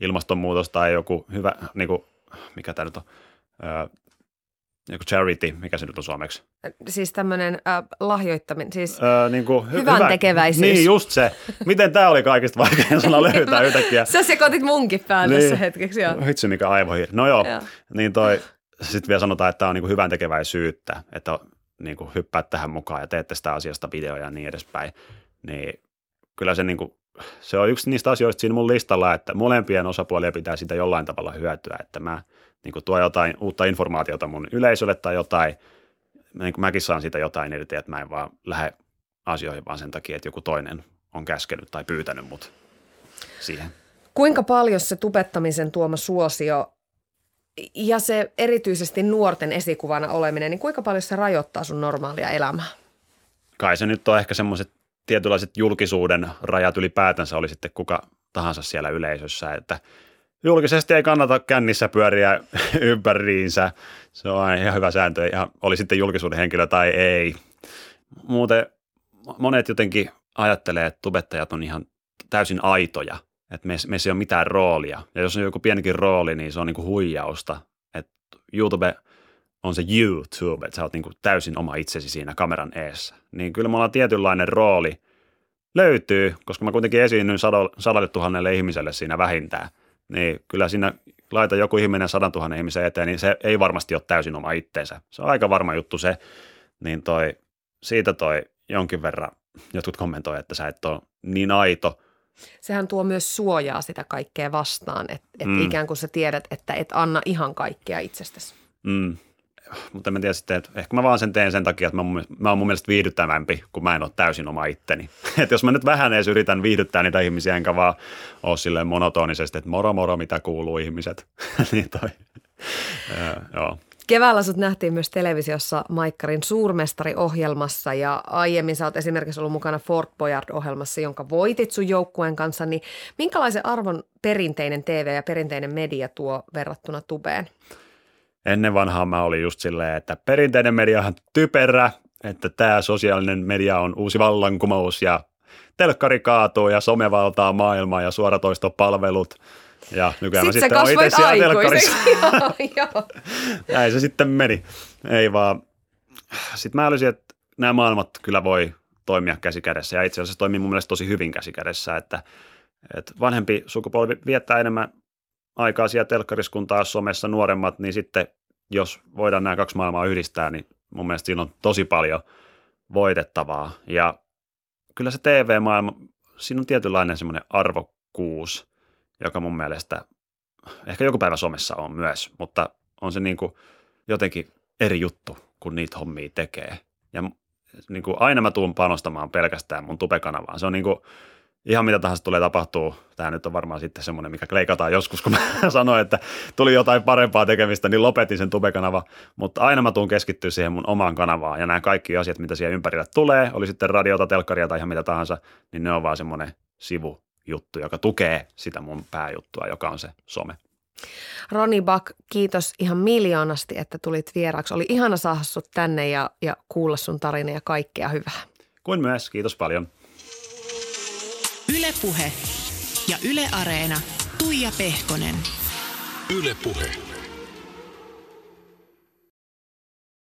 ilmastonmuutos tai joku hyvä, niin kuin, mikä tämä nyt on, joku charity, mikä se nyt on suomeksi? Siis tämmöinen äh, lahjoittaminen, siis öö, niin kuin, hy- hyvän hyvä, tekeväisyys. Niin, just se. Miten tämä oli kaikista vaikein sana löytää yhtäkkiä? Sä sekoitit munkin päälle niin. tässä hetkeksi, joo. Hitsi, mikä aivohiiri. No joo, joo. niin toi, sitten vielä sanotaan, että tämä on niin kuin hyvän tekeväisyyttä, että niin kuin hyppäät tähän mukaan ja teette sitä asiasta videoja ja niin edespäin. Niin kyllä se niin kuin, se on yksi niistä asioista siinä mun listalla, että molempien osapuolia pitää sitä jollain tavalla hyötyä, että mä – niin kuin tuo jotain uutta informaatiota mun yleisölle tai jotain, niin kuin mäkin saan siitä jotain irti, että mä en vaan lähde asioihin, vaan sen takia, että joku toinen on käskenyt tai pyytänyt mut siihen. Kuinka paljon se tubettamisen tuoma suosio ja se erityisesti nuorten esikuvana oleminen, niin kuinka paljon se rajoittaa sun normaalia elämää? Kai se nyt on ehkä semmoiset tietynlaiset julkisuuden rajat ylipäätänsä oli sitten kuka tahansa siellä yleisössä, että julkisesti ei kannata kännissä pyöriä ympäriinsä. Se on ihan hyvä sääntö, ja oli sitten julkisuuden henkilö tai ei. Muuten monet jotenkin ajattelee, että tubettajat on ihan täysin aitoja, että meissä, meissä ei ole mitään roolia. Ja jos on joku pienikin rooli, niin se on niin kuin huijausta. Että YouTube on se YouTube, että sä oot niin kuin täysin oma itsesi siinä kameran eessä. Niin kyllä me ollaan tietynlainen rooli löytyy, koska mä kuitenkin esiinnyin sadalle tuhannelle ihmiselle siinä vähintään. Niin kyllä siinä laita joku ihminen sadan tuhannen ihmisen eteen, niin se ei varmasti ole täysin oma itteensä. Se on aika varma juttu se, niin toi, siitä toi jonkin verran jotkut kommentoivat, että sä et ole niin aito. Sehän tuo myös suojaa sitä kaikkea vastaan, että et mm. ikään kuin sä tiedät, että et anna ihan kaikkea itsestäsi. Mm. Mutta en tiedä sitten, että ehkä mä vaan sen teen sen takia, että mä, mä oon mun mielestä viihdyttävämpi, kun mä en ole täysin oma itteni. että jos mä nyt vähän edes yritän viihdyttää niitä ihmisiä, enkä vaan ole silleen monotonisesti, että moro moro, mitä kuuluu ihmiset. niin toi, ja, joo. Keväällä sut nähtiin myös televisiossa Maikkarin suurmestari-ohjelmassa ja aiemmin sä oot esimerkiksi ollut mukana Fort Boyard-ohjelmassa, jonka voitit sun joukkueen kanssa. Niin minkälaisen arvon perinteinen TV ja perinteinen media tuo verrattuna tubeen? Ennen vanhaa mä olin just silleen, että perinteinen media on typerä, että tämä sosiaalinen media on uusi vallankumous ja telkkari kaatuu ja some valtaa maailmaa ja suoratoistopalvelut – ja nykyään sitten mä sitten olen itse siellä telkkarissa. Näin se sitten meni. Ei vaan. Sitten mä olisin, että nämä maailmat kyllä voi toimia käsikädessä ja itse asiassa toimii mun mielestä tosi hyvin käsikädessä, että, että vanhempi sukupolvi viettää enemmän aikaa siellä telkkarissa kuin taas somessa nuoremmat, niin sitten jos voidaan nämä kaksi maailmaa yhdistää, niin mun mielestä siinä on tosi paljon voitettavaa. Ja kyllä se TV-maailma, siinä on tietynlainen semmoinen arvokkuus, joka mun mielestä ehkä joku päivä somessa on myös, mutta on se niin kuin jotenkin eri juttu, kun niitä hommia tekee. Ja niin kuin aina mä tuun panostamaan pelkästään mun tupekanavaan. Se on niin kuin ihan mitä tahansa tulee tapahtuu. Tämä nyt on varmaan sitten semmoinen, mikä kleikataan joskus, kun mä sanoin, että tuli jotain parempaa tekemistä, niin lopetin sen tubekanava. Mutta aina mä tuun keskittyä siihen mun omaan kanavaan ja nämä kaikki asiat, mitä siellä ympärillä tulee, oli sitten radiota, telkkaria tai ihan mitä tahansa, niin ne on vaan semmoinen sivu juttu, joka tukee sitä mun pääjuttua, joka on se some. Roni Bak, kiitos ihan miljoonasti, että tulit vieraaksi. Oli ihana saada sut tänne ja, ja kuulla sun tarina ja kaikkea hyvää. Kuin myös, kiitos paljon. Ylepuhe ja Yle Areena. Tuija Pehkonen. Ylepuhe.